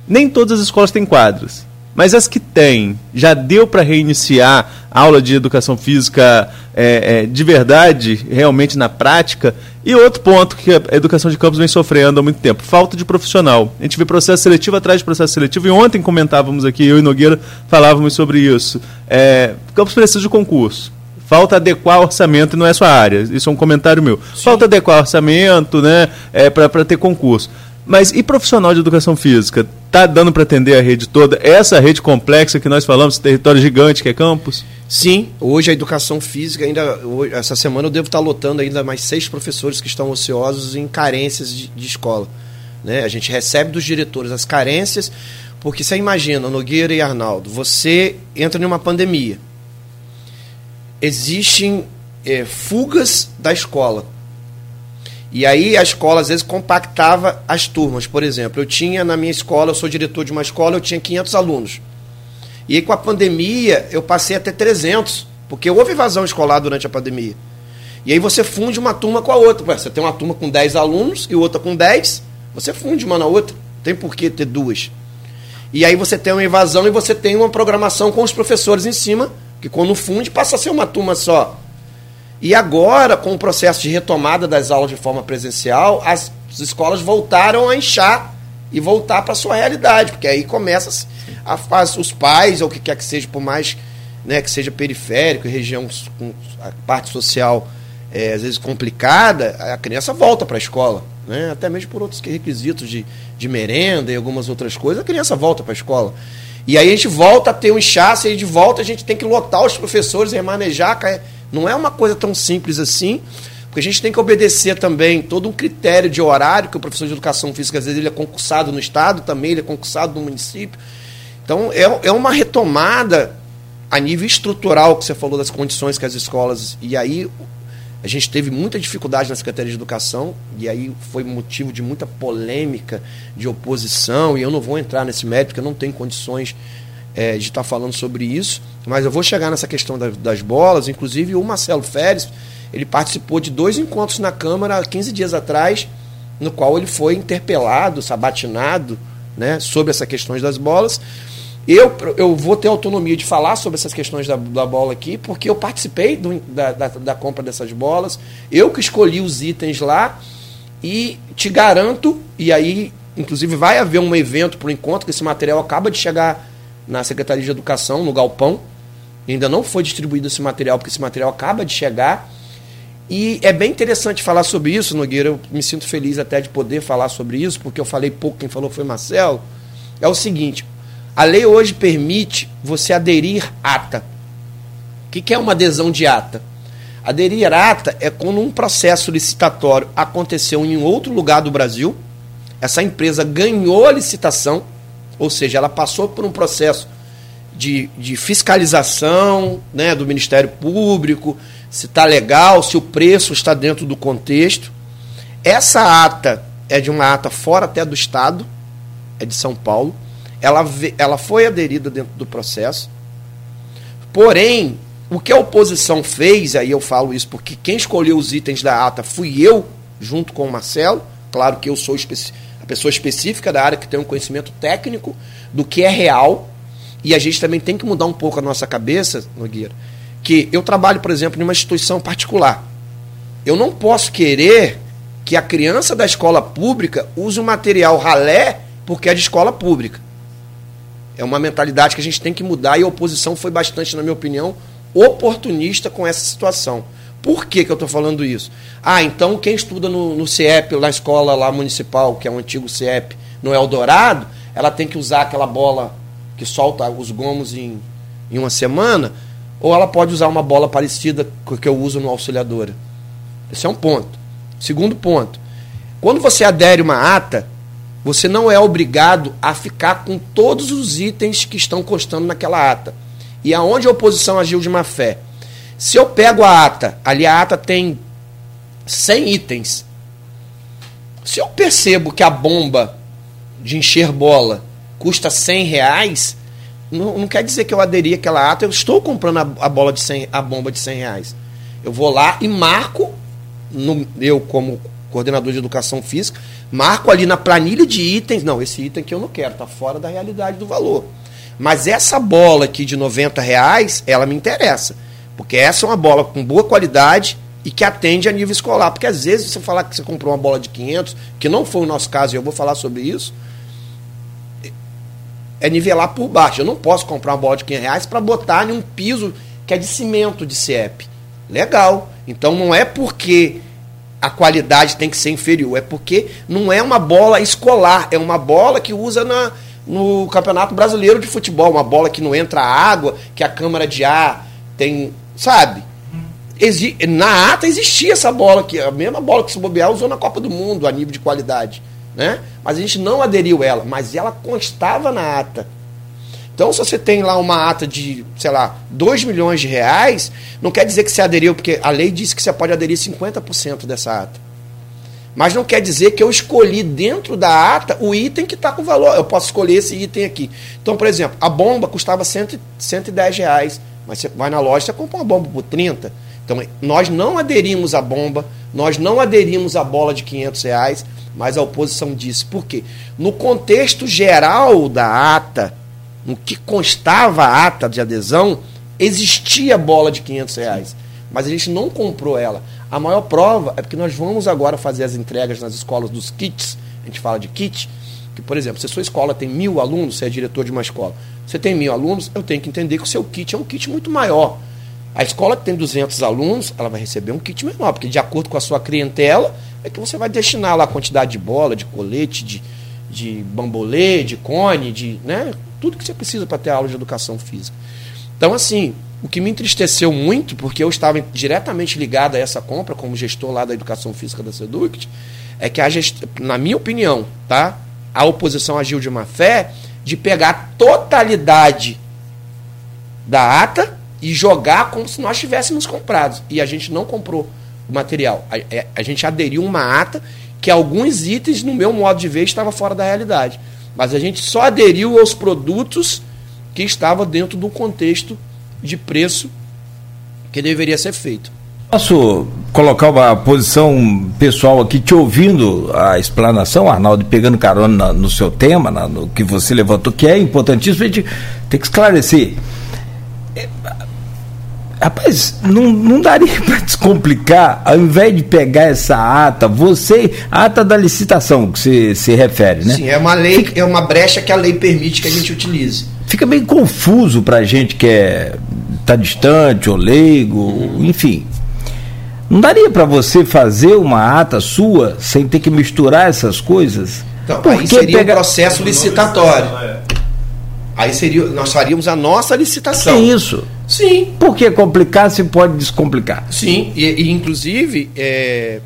Nem todas as escolas têm quadras. Mas as que têm, já deu para reiniciar a aula de educação física é, é, de verdade, realmente na prática? E outro ponto que a educação de campus vem sofrendo há muito tempo, falta de profissional. A gente vê processo seletivo atrás de processo seletivo, e ontem comentávamos aqui, eu e Nogueira falávamos sobre isso. É, campus precisa de concurso. Falta adequar orçamento, e não é sua área, isso é um comentário meu. Sim. Falta adequar orçamento né, é, para ter concurso. Mas e profissional de educação física? Está dando para atender a rede toda? Essa rede complexa que nós falamos, território gigante que é campus? Sim, hoje a educação física ainda. Hoje, essa semana eu devo estar lotando ainda mais seis professores que estão ociosos em carências de, de escola. Né? A gente recebe dos diretores as carências, porque você imagina, Nogueira e Arnaldo, você entra numa pandemia. Existem é, fugas da escola e aí a escola às vezes compactava as turmas. Por exemplo, eu tinha na minha escola, eu sou diretor de uma escola, eu tinha 500 alunos. E aí com a pandemia eu passei até 300, porque houve evasão escolar durante a pandemia. E aí você funde uma turma com a outra. Você tem uma turma com 10 alunos e outra com 10, você funde uma na outra. Tem por que ter duas. E aí você tem uma evasão e você tem uma programação com os professores em cima, que quando funde passa a ser uma turma só. E agora, com o processo de retomada das aulas de forma presencial, as escolas voltaram a inchar e voltar para sua realidade, porque aí começa a fase, os pais, ou o que quer que seja, por mais né, que seja periférico, região com a parte social é, às vezes complicada, a criança volta para a escola. Né? Até mesmo por outros requisitos de, de merenda e algumas outras coisas, a criança volta para a escola. E aí a gente volta a ter um inchaço e de volta a gente tem que lotar os professores, remanejar não é uma coisa tão simples assim, porque a gente tem que obedecer também todo um critério de horário, que o professor de educação física, às vezes, ele é concursado no Estado também, ele é concursado no município. Então, é, é uma retomada a nível estrutural que você falou das condições que as escolas. E aí a gente teve muita dificuldade na Secretaria de Educação, e aí foi motivo de muita polêmica, de oposição, e eu não vou entrar nesse mérito, porque eu não tenho condições é, de estar tá falando sobre isso, mas eu vou chegar nessa questão das, das bolas. Inclusive, o Marcelo Férez ele participou de dois encontros na Câmara há 15 dias atrás, no qual ele foi interpelado, sabatinado, né, sobre essas questões das bolas. Eu, eu vou ter autonomia de falar sobre essas questões da, da bola aqui, porque eu participei do, da, da, da, compra dessas bolas, eu que escolhi os itens lá, e te garanto, e aí, inclusive, vai haver um evento para o encontro, que esse material acaba de chegar na Secretaria de Educação, no Galpão. Ainda não foi distribuído esse material, porque esse material acaba de chegar. E é bem interessante falar sobre isso, Nogueira. Eu me sinto feliz até de poder falar sobre isso, porque eu falei pouco, quem falou foi Marcelo. É o seguinte: a lei hoje permite você aderir ata. O que, é uma adesão de ata? Aderir ata é quando um processo licitatório aconteceu em outro lugar do Brasil, essa empresa ganhou a licitação, ou seja, ela passou por um processo de, de fiscalização né, do Ministério Público, se está legal, se o preço está dentro do contexto. Essa ata é de uma ata fora até do Estado, é de São Paulo ela, ela foi aderida dentro do processo. Porém, o que a oposição fez, aí eu falo isso porque quem escolheu os itens da ata fui eu, junto com o Marcelo. Claro que eu sou a pessoa específica da área que tem um conhecimento técnico do que é real. E a gente também tem que mudar um pouco a nossa cabeça, Nogueira, que eu trabalho, por exemplo, em uma instituição particular. Eu não posso querer que a criança da escola pública use o material ralé porque é de escola pública. É uma mentalidade que a gente tem que mudar e a oposição foi bastante, na minha opinião, oportunista com essa situação. Por que, que eu estou falando isso? Ah, então quem estuda no, no CIEP, na escola lá municipal, que é o antigo CIEP, no Eldorado, ela tem que usar aquela bola que solta os gomos em, em uma semana, ou ela pode usar uma bola parecida com a que eu uso no Auxiliadora. Esse é um ponto. Segundo ponto, quando você adere uma ata, você não é obrigado a ficar com todos os itens que estão constando naquela ata. E aonde a oposição agiu de má fé? Se eu pego a ata, ali a ata tem 100 itens. Se eu percebo que a bomba de encher bola custa 100 reais, não, não quer dizer que eu aderi àquela ata, eu estou comprando a, a bola de 100, a bomba de 100 reais. Eu vou lá e marco, no, eu como coordenador de educação física, marco ali na planilha de itens, não, esse item que eu não quero, está fora da realidade do valor. Mas essa bola aqui de 90 reais, ela me interessa. Porque essa é uma bola com boa qualidade e que atende a nível escolar. Porque às vezes você falar que você comprou uma bola de 500, que não foi o nosso caso, e eu vou falar sobre isso, é nivelar por baixo. Eu não posso comprar uma bola de 500 reais para botar em um piso que é de cimento de CEP. Legal. Então não é porque a qualidade tem que ser inferior. É porque não é uma bola escolar, é uma bola que usa na, no Campeonato Brasileiro de Futebol, uma bola que não entra água, que a câmara de ar tem, sabe? Exi na ata existia essa bola que a mesma bola que o bobear usou na Copa do Mundo a nível de qualidade, né? Mas a gente não aderiu ela, mas ela constava na ata. Então, se você tem lá uma ata de, sei lá, 2 milhões de reais, não quer dizer que você aderiu, porque a lei diz que você pode aderir 50% dessa ata. Mas não quer dizer que eu escolhi dentro da ata o item que está com valor. Eu posso escolher esse item aqui. Então, por exemplo, a bomba custava 100, 110 reais. Mas você vai na loja e compra uma bomba por 30. Então, nós não aderimos à bomba, nós não aderimos à bola de 500 reais, mas a oposição disse. Por quê? No contexto geral da ata, no que constava a ata de adesão, existia bola de 500 reais. Mas a gente não comprou ela. A maior prova é porque nós vamos agora fazer as entregas nas escolas dos kits. A gente fala de kit. Por exemplo, se a sua escola tem mil alunos, você é diretor de uma escola, você tem mil alunos, eu tenho que entender que o seu kit é um kit muito maior. A escola que tem 200 alunos, ela vai receber um kit menor, porque de acordo com a sua clientela, é que você vai destinar lá a quantidade de bola, de colete, de, de bambolê, de cone, de, né, tudo que você precisa para ter aula de educação física. Então, assim, o que me entristeceu muito, porque eu estava diretamente ligado a essa compra como gestor lá da educação física da Seduct, é que a gest... na minha opinião, tá? A oposição agiu de má fé de pegar a totalidade da ata e jogar como se nós tivéssemos comprado. E a gente não comprou o material. A, é, a gente aderiu uma ata que alguns itens, no meu modo de ver, estava fora da realidade. Mas a gente só aderiu aos produtos que estavam dentro do contexto de preço que deveria ser feito. Posso colocar uma posição pessoal aqui, te ouvindo a explanação, Arnaldo, pegando carona no seu tema, no que você levantou, que é importantíssimo, a gente tem que esclarecer. É, rapaz, não, não daria para descomplicar, ao invés de pegar essa ata, você, a ata da licitação que você se refere, né? Sim, é uma lei, é uma brecha que a lei permite que a gente utilize. Fica bem confuso para a gente que é tá distante ou leigo, enfim. Não daria para você fazer uma ata sua sem ter que misturar essas coisas? Então, aí seria pega... um processo licitatório. Aí seria, nós faríamos a nossa licitação. É isso. Sim. Por que complicar se pode descomplicar? Sim, e, e inclusive é,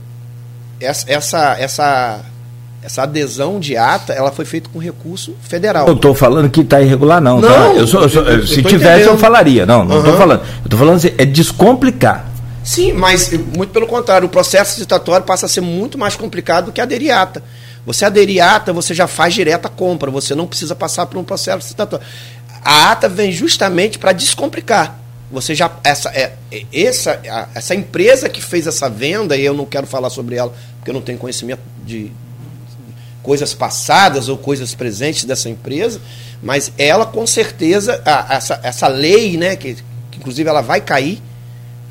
essa, essa, essa, essa adesão de ata, ela foi feita com recurso federal. Eu estou falando que está irregular, não. Tá? não tá? eu sou, eu sou, eu, se tivesse, entendendo. eu falaria. Não, não estou uhum. falando. Eu estou falando assim, é descomplicar. Sim, mas muito pelo contrário, o processo licitatório passa a ser muito mais complicado do que aderir ata. Você aderir ata, você já faz direto a compra, você não precisa passar por um processo licitatório. A ata vem justamente para descomplicar. Você já essa é essa essa empresa que fez essa venda e eu não quero falar sobre ela porque eu não tenho conhecimento de coisas passadas ou coisas presentes dessa empresa, mas ela com certeza a, essa, essa lei, né, que, que inclusive ela vai cair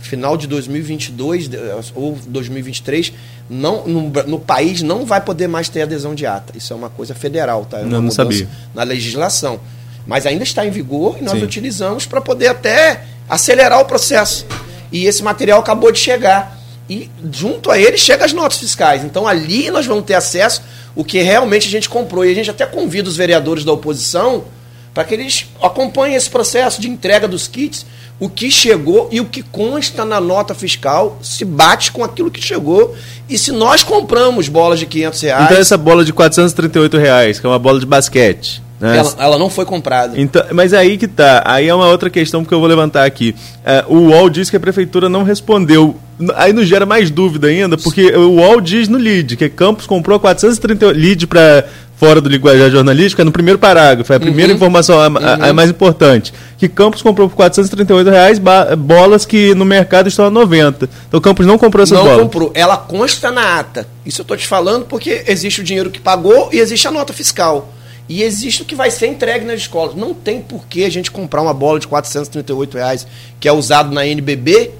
final de 2022 ou 2023, não, no, no, país não vai poder mais ter adesão de ata. Isso é uma coisa federal, tá? É não, não sabia. Na legislação. Mas ainda está em vigor e nós Sim. utilizamos para poder até acelerar o processo. E esse material acabou de chegar. E junto a ele chegam as notas fiscais. Então ali nós vamos ter acesso o que realmente a gente comprou. E a gente até convida os vereadores da oposição para que eles acompanhem esse processo de entrega dos kits o que chegou e o que consta na nota fiscal se bate com aquilo que chegou. E se nós compramos bolas de 500 reais. Então, essa bola de 438 reais, que é uma bola de basquete. Né? Ela, ela, não foi comprada. Então, mas aí que tá. Aí é uma outra questão que eu vou levantar aqui. É, o UOL diz que a prefeitura não respondeu. Aí nos gera mais dúvida ainda, porque o UOL diz no lead que Campos comprou 438 lead para fora do linguajar jornalístico é no primeiro parágrafo, é a primeira uhum. informação, a, a, a, uhum. mais importante. Que Campos comprou por 438 reais bolas que no mercado estão a 90. Então Campos não comprou essas não bolas. Não comprou. Ela consta na ata. Isso eu estou te falando porque existe o dinheiro que pagou e existe a nota fiscal. E existe o que vai ser entregue nas escolas. Não tem por que a gente comprar uma bola de 438 reais que é usado na NBB.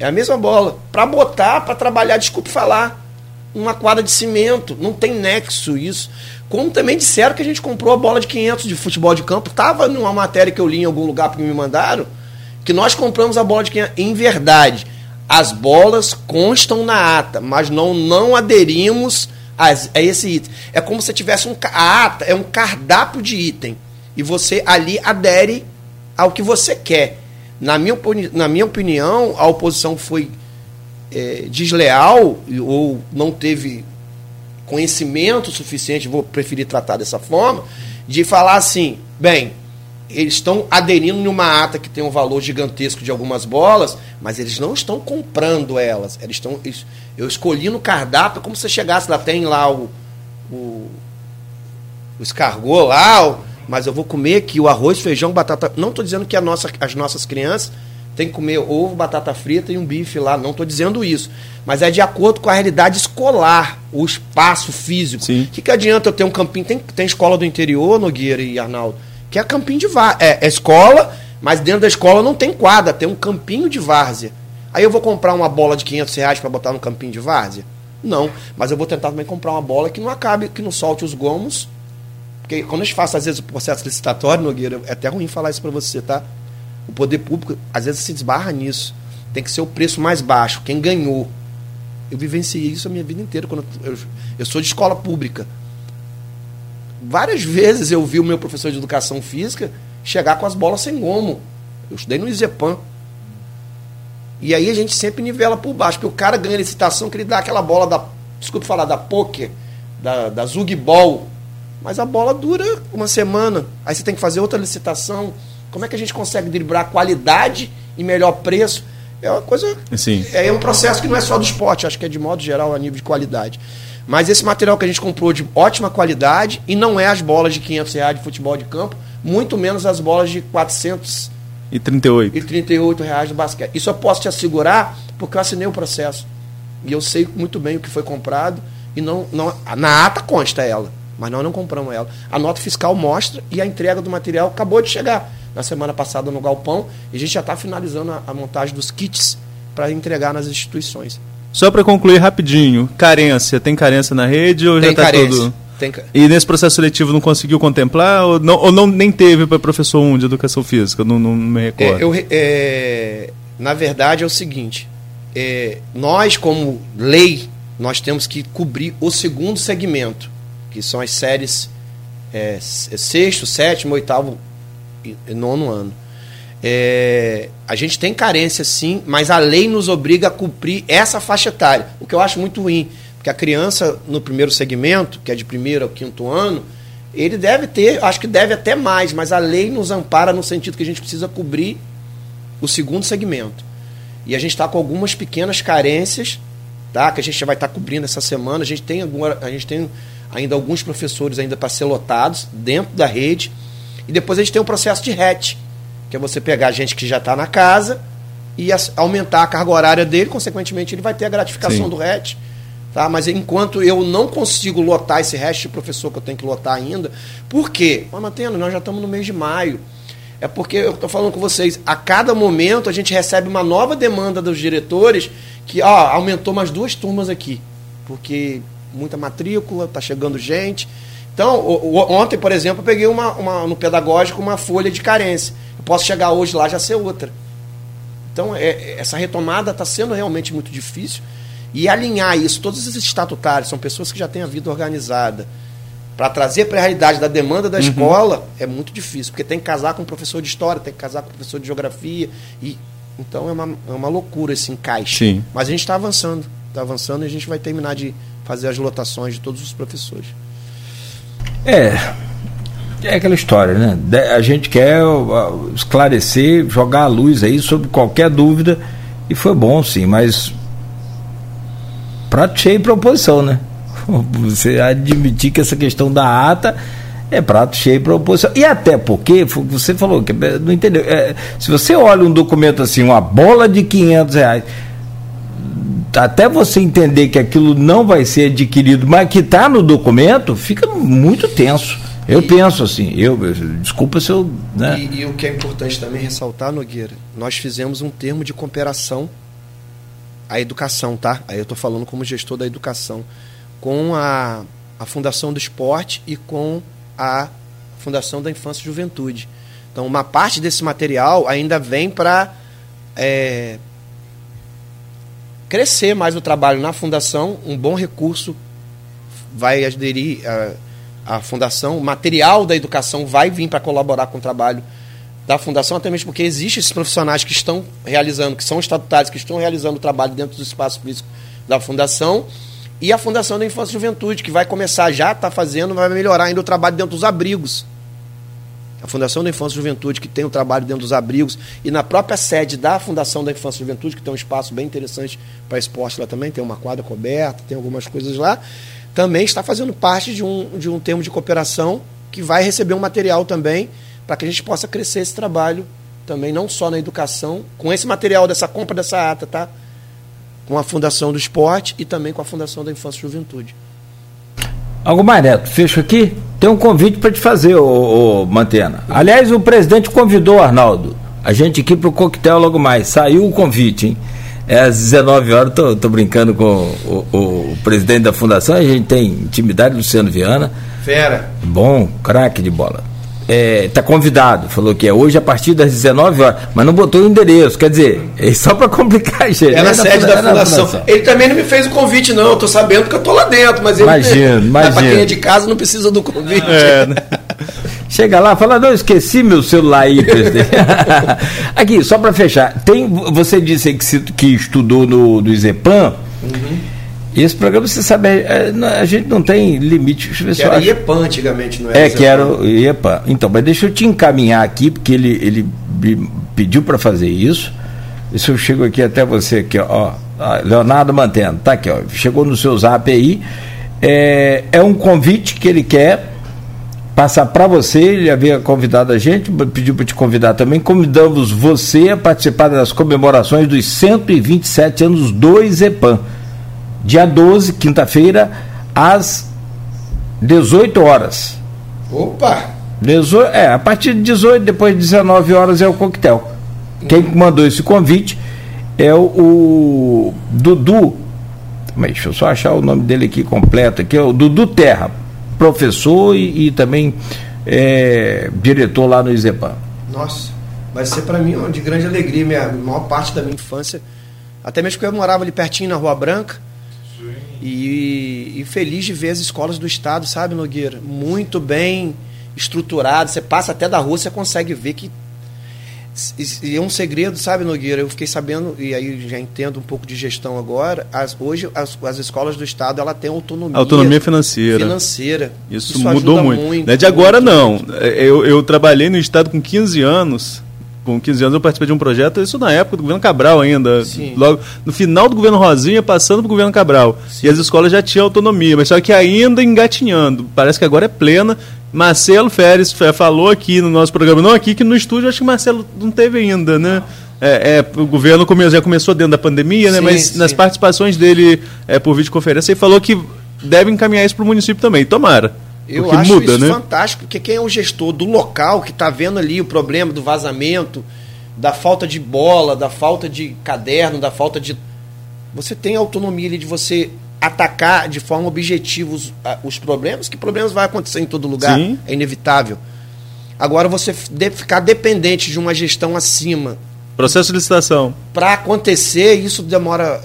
É a mesma bola. Para botar, para trabalhar, desculpe falar, uma quadra de cimento. Não tem nexo isso. Como também disseram que a gente comprou a bola de 500 de futebol de campo. Tava numa matéria que eu li em algum lugar que me mandaram, que nós compramos a bola de 500. Em verdade, as bolas constam na ata, mas não, não aderimos a, a esse item. É como se tivesse um. A ata é um cardápio de item. E você ali adere ao que você quer. Na minha, na minha opinião, a oposição foi é, desleal ou não teve conhecimento suficiente, vou preferir tratar dessa forma, de falar assim, bem, eles estão aderindo numa ata que tem um valor gigantesco de algumas bolas, mas eles não estão comprando elas. Eles estão. Eu escolhi no cardápio, como se chegasse lá, tem lá o, o, o escargot lá, o, mas eu vou comer aqui o arroz, feijão, batata. Não estou dizendo que nossa, as nossas crianças têm que comer ovo, batata frita e um bife lá. Não estou dizendo isso mas é de acordo com a realidade escolar, o espaço físico. O que, que adianta eu ter um campinho? Tem, tem escola do interior, Nogueira e Arnaldo, que é campinho de várzea. É, é escola, mas dentro da escola não tem quadra, tem um campinho de várzea. Aí eu vou comprar uma bola de 500 reais para botar no campinho de várzea? Não, mas eu vou tentar também comprar uma bola que não acabe, que não solte os gomos. Porque quando a gente faz, às vezes, o processo licitatório, Nogueira, é até ruim falar isso para você, tá? O poder público, às vezes, se esbarra nisso. Tem que ser o preço mais baixo, quem ganhou. Eu vivenciei isso a minha vida inteira. Quando eu, eu sou de escola pública. Várias vezes eu vi o meu professor de educação física chegar com as bolas sem gomo. Eu estudei no Izepan. E aí a gente sempre nivela por baixo, porque o cara ganha licitação que ele dá aquela bola da. Desculpe falar, da poker, da, da Zug Ball. Mas a bola dura uma semana. Aí você tem que fazer outra licitação. Como é que a gente consegue driblar qualidade e melhor preço? É uma coisa. Sim. É um processo que não é só do esporte, acho que é de modo geral a nível de qualidade. Mas esse material que a gente comprou de ótima qualidade e não é as bolas de 500 reais de futebol de campo, muito menos as bolas de 400 E 38. E 38 reais do basquete. Isso eu posso te assegurar porque eu assinei o processo. E eu sei muito bem o que foi comprado e não, não na ata consta ela, mas nós não compramos ela. A nota fiscal mostra e a entrega do material acabou de chegar na semana passada no galpão e a gente já está finalizando a, a montagem dos kits para entregar nas instituições. Só para concluir rapidinho, carência, tem carência na rede ou Tem já está tudo? Tem ca- E nesse processo seletivo não conseguiu contemplar ou não, ou não nem teve para professor 1 de educação física? Não, não me recordo. É, eu é, na verdade é o seguinte, é, nós como lei, nós temos que cobrir o segundo segmento, que são as séries é, s- sexto, sétimo, oitavo nono ano. É, a gente tem carência sim, mas a lei nos obriga a cumprir essa faixa etária, o que eu acho muito ruim, porque a criança no primeiro segmento, que é de primeiro ao quinto ano, ele deve ter, acho que deve até mais, mas a lei nos ampara no sentido que a gente precisa cobrir o segundo segmento. E a gente está com algumas pequenas carências, tá? Que a gente vai estar cobrindo essa semana. A gente tem agora, a gente tem ainda alguns professores ainda para ser lotados dentro da rede. E depois a gente tem o processo de RET, que é você pegar a gente que já está na casa e aumentar a carga horária dele, consequentemente ele vai ter a gratificação Sim. do RET. Tá? Mas enquanto eu não consigo lotar esse resto de professor que eu tenho que lotar ainda, por quê? Mas, Matena, nós já estamos no mês de maio. É porque eu estou falando com vocês, a cada momento a gente recebe uma nova demanda dos diretores que ó, aumentou mais duas turmas aqui. Porque muita matrícula, está chegando gente. Então, o- o- ontem, por exemplo, eu peguei uma, uma- no pedagógico uma folha de carência. Eu posso chegar hoje lá e já ser outra. Então, é- essa retomada está sendo realmente muito difícil. E alinhar isso, todos esses estatutários, são pessoas que já têm a vida organizada, para trazer para a realidade da demanda da escola, é muito difícil, porque tem que casar com um professor de história, tem que casar com um professor de geografia. e Então, é uma, é uma loucura esse encaixe. Sim. Mas a gente está avançando, está avançando e a gente vai terminar de fazer as lotações de todos os professores. É. É aquela história, né? De- A gente quer esclarecer, jogar a luz aí sobre qualquer dúvida. E foi bom, sim, mas. Prato cheio para oposição, né? Você admitir que essa questão da ata é prato cheio para oposição. E até porque, você falou, que é, não entendeu. É, se você olha um documento assim, uma bola de 500 reais, até você entender que aquilo não vai ser adquirido, mas que está no documento, fica muito tenso. Eu E- penso assim, eu, eu- desculpa se eu. Né? E, e o que é importante também ressaltar, Nogueira, nós fizemos um termo de cooperação à educação, tá? Aí eu estou falando como gestor da educação, com a, a Fundação do Esporte e com a Fundação da Infância e Juventude. Então, uma parte desse material ainda vem para crescer mais o trabalho na fundação, um bom recurso vai aderir à, à fundação, o material da educação vai vir para colaborar com o trabalho da fundação, até mesmo porque existem esses profissionais que estão realizando, que são estatutários, que estão realizando o trabalho dentro do espaço físico da fundação, e a Fundação da Infância e Juventude, que vai começar já, está fazendo, vai melhorar ainda o trabalho dentro dos abrigos. A Fundação da Infância e Juventude, que tem o trabalho dentro dos abrigos, e na própria sede da Fundação da Infância e Juventude, que tem um espaço bem interessante para esporte lá também, tem uma quadra coberta, tem algumas coisas lá, também está fazendo parte de um, de um termo de cooperação que vai receber um material também para que a gente possa crescer esse trabalho também, não só na educação, com esse material dessa compra dessa ata, tá? Com a Fundação do Esporte e também com a Fundação da Infância e Juventude. Algo mais, Neto, fecho aqui. Tem um convite para te fazer, ô, ô, Mantena. Aliás, o presidente convidou o Arnaldo. A gente aqui para o coquetel logo mais. Saiu o convite, hein? É às 19 horas, tô, tô brincando com o, o- o presidente da fundação, a gente tem intimidade, Luciano Viana. Fera. Bom, craque de bola. É, tá convidado, falou que é hoje a partir das 19 horas, mas não botou o endereço, quer dizer, é só para complicar, gente. É na sede funda- da é na fundação. Ele também não me fez o convite, não. Eu tô sabendo que eu tô lá dentro, mas ele. Imagino, Mas pra imagino. quem é de casa não precisa do convite. É, né? Chega lá, fala, não, esqueci meu celular aí, presidente. Aqui, só para fechar, tem, você disse que, se- que estudou no, no Izepan. Esse programa, você sabe, é, não- a gente não tem limite. Deixa eu ver Que se era acho. IEPAN antigamente, não era? É, que era o IEPA. Então, mas deixa eu te encaminhar aqui, porque ele, ele me pediu para fazer isso. Isso eu chego aqui até você aqui, ó. Leonardo Manteno, tá aqui, ó. Chegou no seu zap aí. É, é um convite que ele quer passar para você, ele havia convidado a gente, pediu para te convidar também, convidamos você a participar das comemorações dos 127 anos do IZEPAM. Dia 12, quinta-feira, às 18 horas. Opa! 18, é, a partir de 18, depois de 19 horas é o coquetel. Quem mandou esse convite é o, o Dudu. Mas deixa eu só achar o nome dele aqui completo, aqui é o Dudu Terra, professor e, e também é, diretor lá no IZEPAM. Nossa, vai ser para mim de grande alegria, minha a maior parte da minha infância. Até mesmo que eu morava ali pertinho na Rua Branca. E, e feliz de ver as escolas do estado, sabe, Nogueira? Muito bem estruturado. Você passa até da rua, você consegue ver que e é um segredo, sabe, Nogueira? Eu fiquei sabendo, e aí já entendo um pouco de gestão agora. As, hoje, as, as escolas do Estado ela têm autonomia. Autonomia financeira. Financeira. Isso, Isso mudou muito. muito. Não é de agora, muito, não. Muito. Eu, eu trabalhei no Estado com 15 anos. Com 15 anos eu participei de um projeto, isso na época do governo Cabral ainda. Sim. Logo no final do governo Rosinha, passando para o governo Cabral. Sim. E as escolas já tinham autonomia, mas só que ainda engatinhando. Parece que agora é plena Marcelo Férez falou aqui no nosso programa, não aqui, que no estúdio acho que Marcelo não teve ainda, né? É, é, o governo come, já começou dentro da pandemia, né? Sim, mas sim. nas participações dele é, por videoconferência, ele falou que deve encaminhar isso para o município também. Tomara. Eu acho muda, isso né? fantástico, porque quem é o gestor do local que está vendo ali o problema do vazamento, da falta de bola, da falta de caderno, da falta de. Você tem autonomia ali de você atacar de forma objetiva os, os problemas, que problemas vai acontecer em todo lugar, Sim. é inevitável. Agora você de, ficar dependente de uma gestão acima. Processo de licitação. Para acontecer, isso demora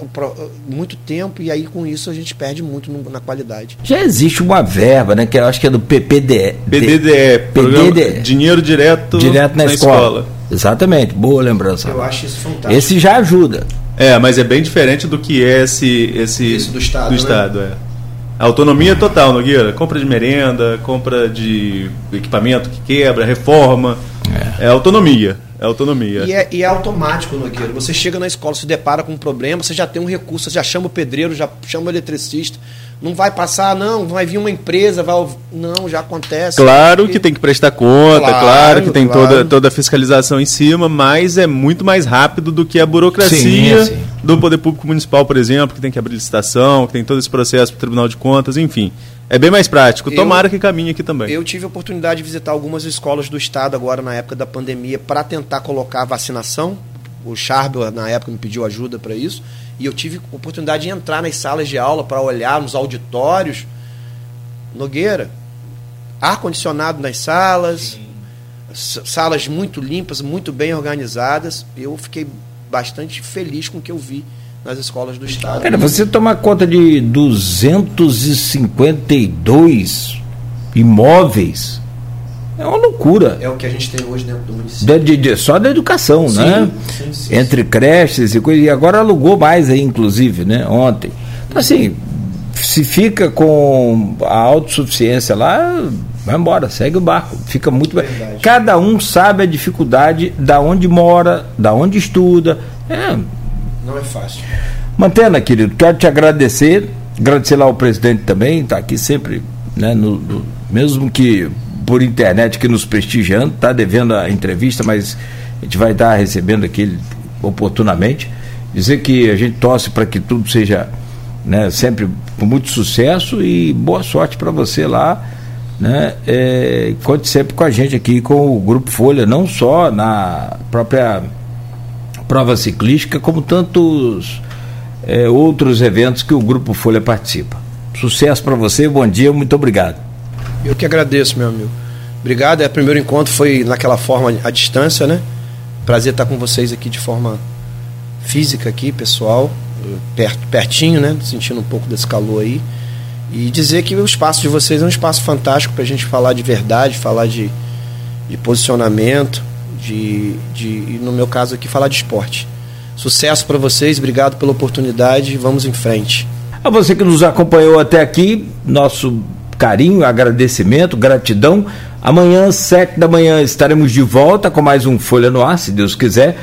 muito tempo e aí com isso a gente perde muito na qualidade. Já existe uma verba, né? Que eu acho que é do PPDE. PDDE, PDDE. Dinheiro direto, direto na, na escola. escola. Exatamente, boa lembrança. Eu acho isso fantástico. Esse já ajuda. É, mas é bem diferente do que é esse. esse Isso do Estado. Do né? Estado, é. A autonomia total, Nogueira. Compra de merenda, compra de equipamento que quebra, reforma. É, é autonomia. É autonomia. E é, e é automático, Nogueira. Você chega na escola, se depara com um problema, você já tem um recurso, você já chama o pedreiro, já chama o eletricista não vai passar, não, vai vir uma empresa, vai. Não, já acontece. Claro que tem que prestar conta, claro, claro que tem claro. toda, toda a fiscalização em cima, mas é muito mais rápido do que a burocracia sim, sim. Do Poder Público Municipal, por exemplo, que tem que abrir licitação, que tem todo esse processo para o Tribunal de Contas, enfim. É bem mais prático. Tomara eu, que caminhe aqui também. Eu tive a oportunidade de visitar algumas escolas do Estado agora na época da pandemia para tentar colocar vacinação. O Charbel, na época, me pediu ajuda para isso. E eu tive oportunidade de entrar nas salas de aula para olhar nos auditórios. Nogueira, ar-condicionado nas salas, Sim. salas muito limpas, muito bem organizadas. Eu fiquei bastante feliz com o que eu vi nas escolas do estado. Cara, você toma conta de 252 imóveis é uma loucura. É o que a gente tem hoje dentro do município. De, de, só da educação, sim, né? Sim, sim, Entre creches e coisas. E agora alugou mais aí, inclusive, né? Ontem. Então, assim, se fica com a autossuficiência lá, vai embora, segue o barco. Fica muito bem. Cada um sabe a dificuldade da onde mora, da onde estuda. É. Não é fácil. Mantena, querido, quero te agradecer. Agradecer lá ao presidente também, está aqui sempre, né? No, no, mesmo que por internet que nos prestigiando, está devendo a entrevista, mas a gente vai estar recebendo aqui oportunamente. Dizer que a gente torce para que tudo seja né, sempre com muito sucesso e boa sorte para você lá. Né? É, conte sempre com a gente aqui com o Grupo Folha, não só na própria prova ciclística, como tantos é, outros eventos que o Grupo Folha participa. Sucesso para você, bom dia, muito obrigado. Eu que agradeço, meu amigo. Obrigado. É, o primeiro encontro foi naquela forma à distância, né? Prazer estar com vocês aqui de forma física aqui, pessoal, perto, pertinho, né? Sentindo um pouco desse calor aí. E dizer que o espaço de vocês é um espaço fantástico para a gente falar de verdade, falar de, de posicionamento, de, de, e no meu caso aqui, falar de esporte. Sucesso para vocês, obrigado pela oportunidade, vamos em frente. A você que nos acompanhou até aqui, nosso carinho, agradecimento, gratidão. Amanhã, sete da manhã, estaremos de volta com mais um Folha no Ar, se Deus quiser.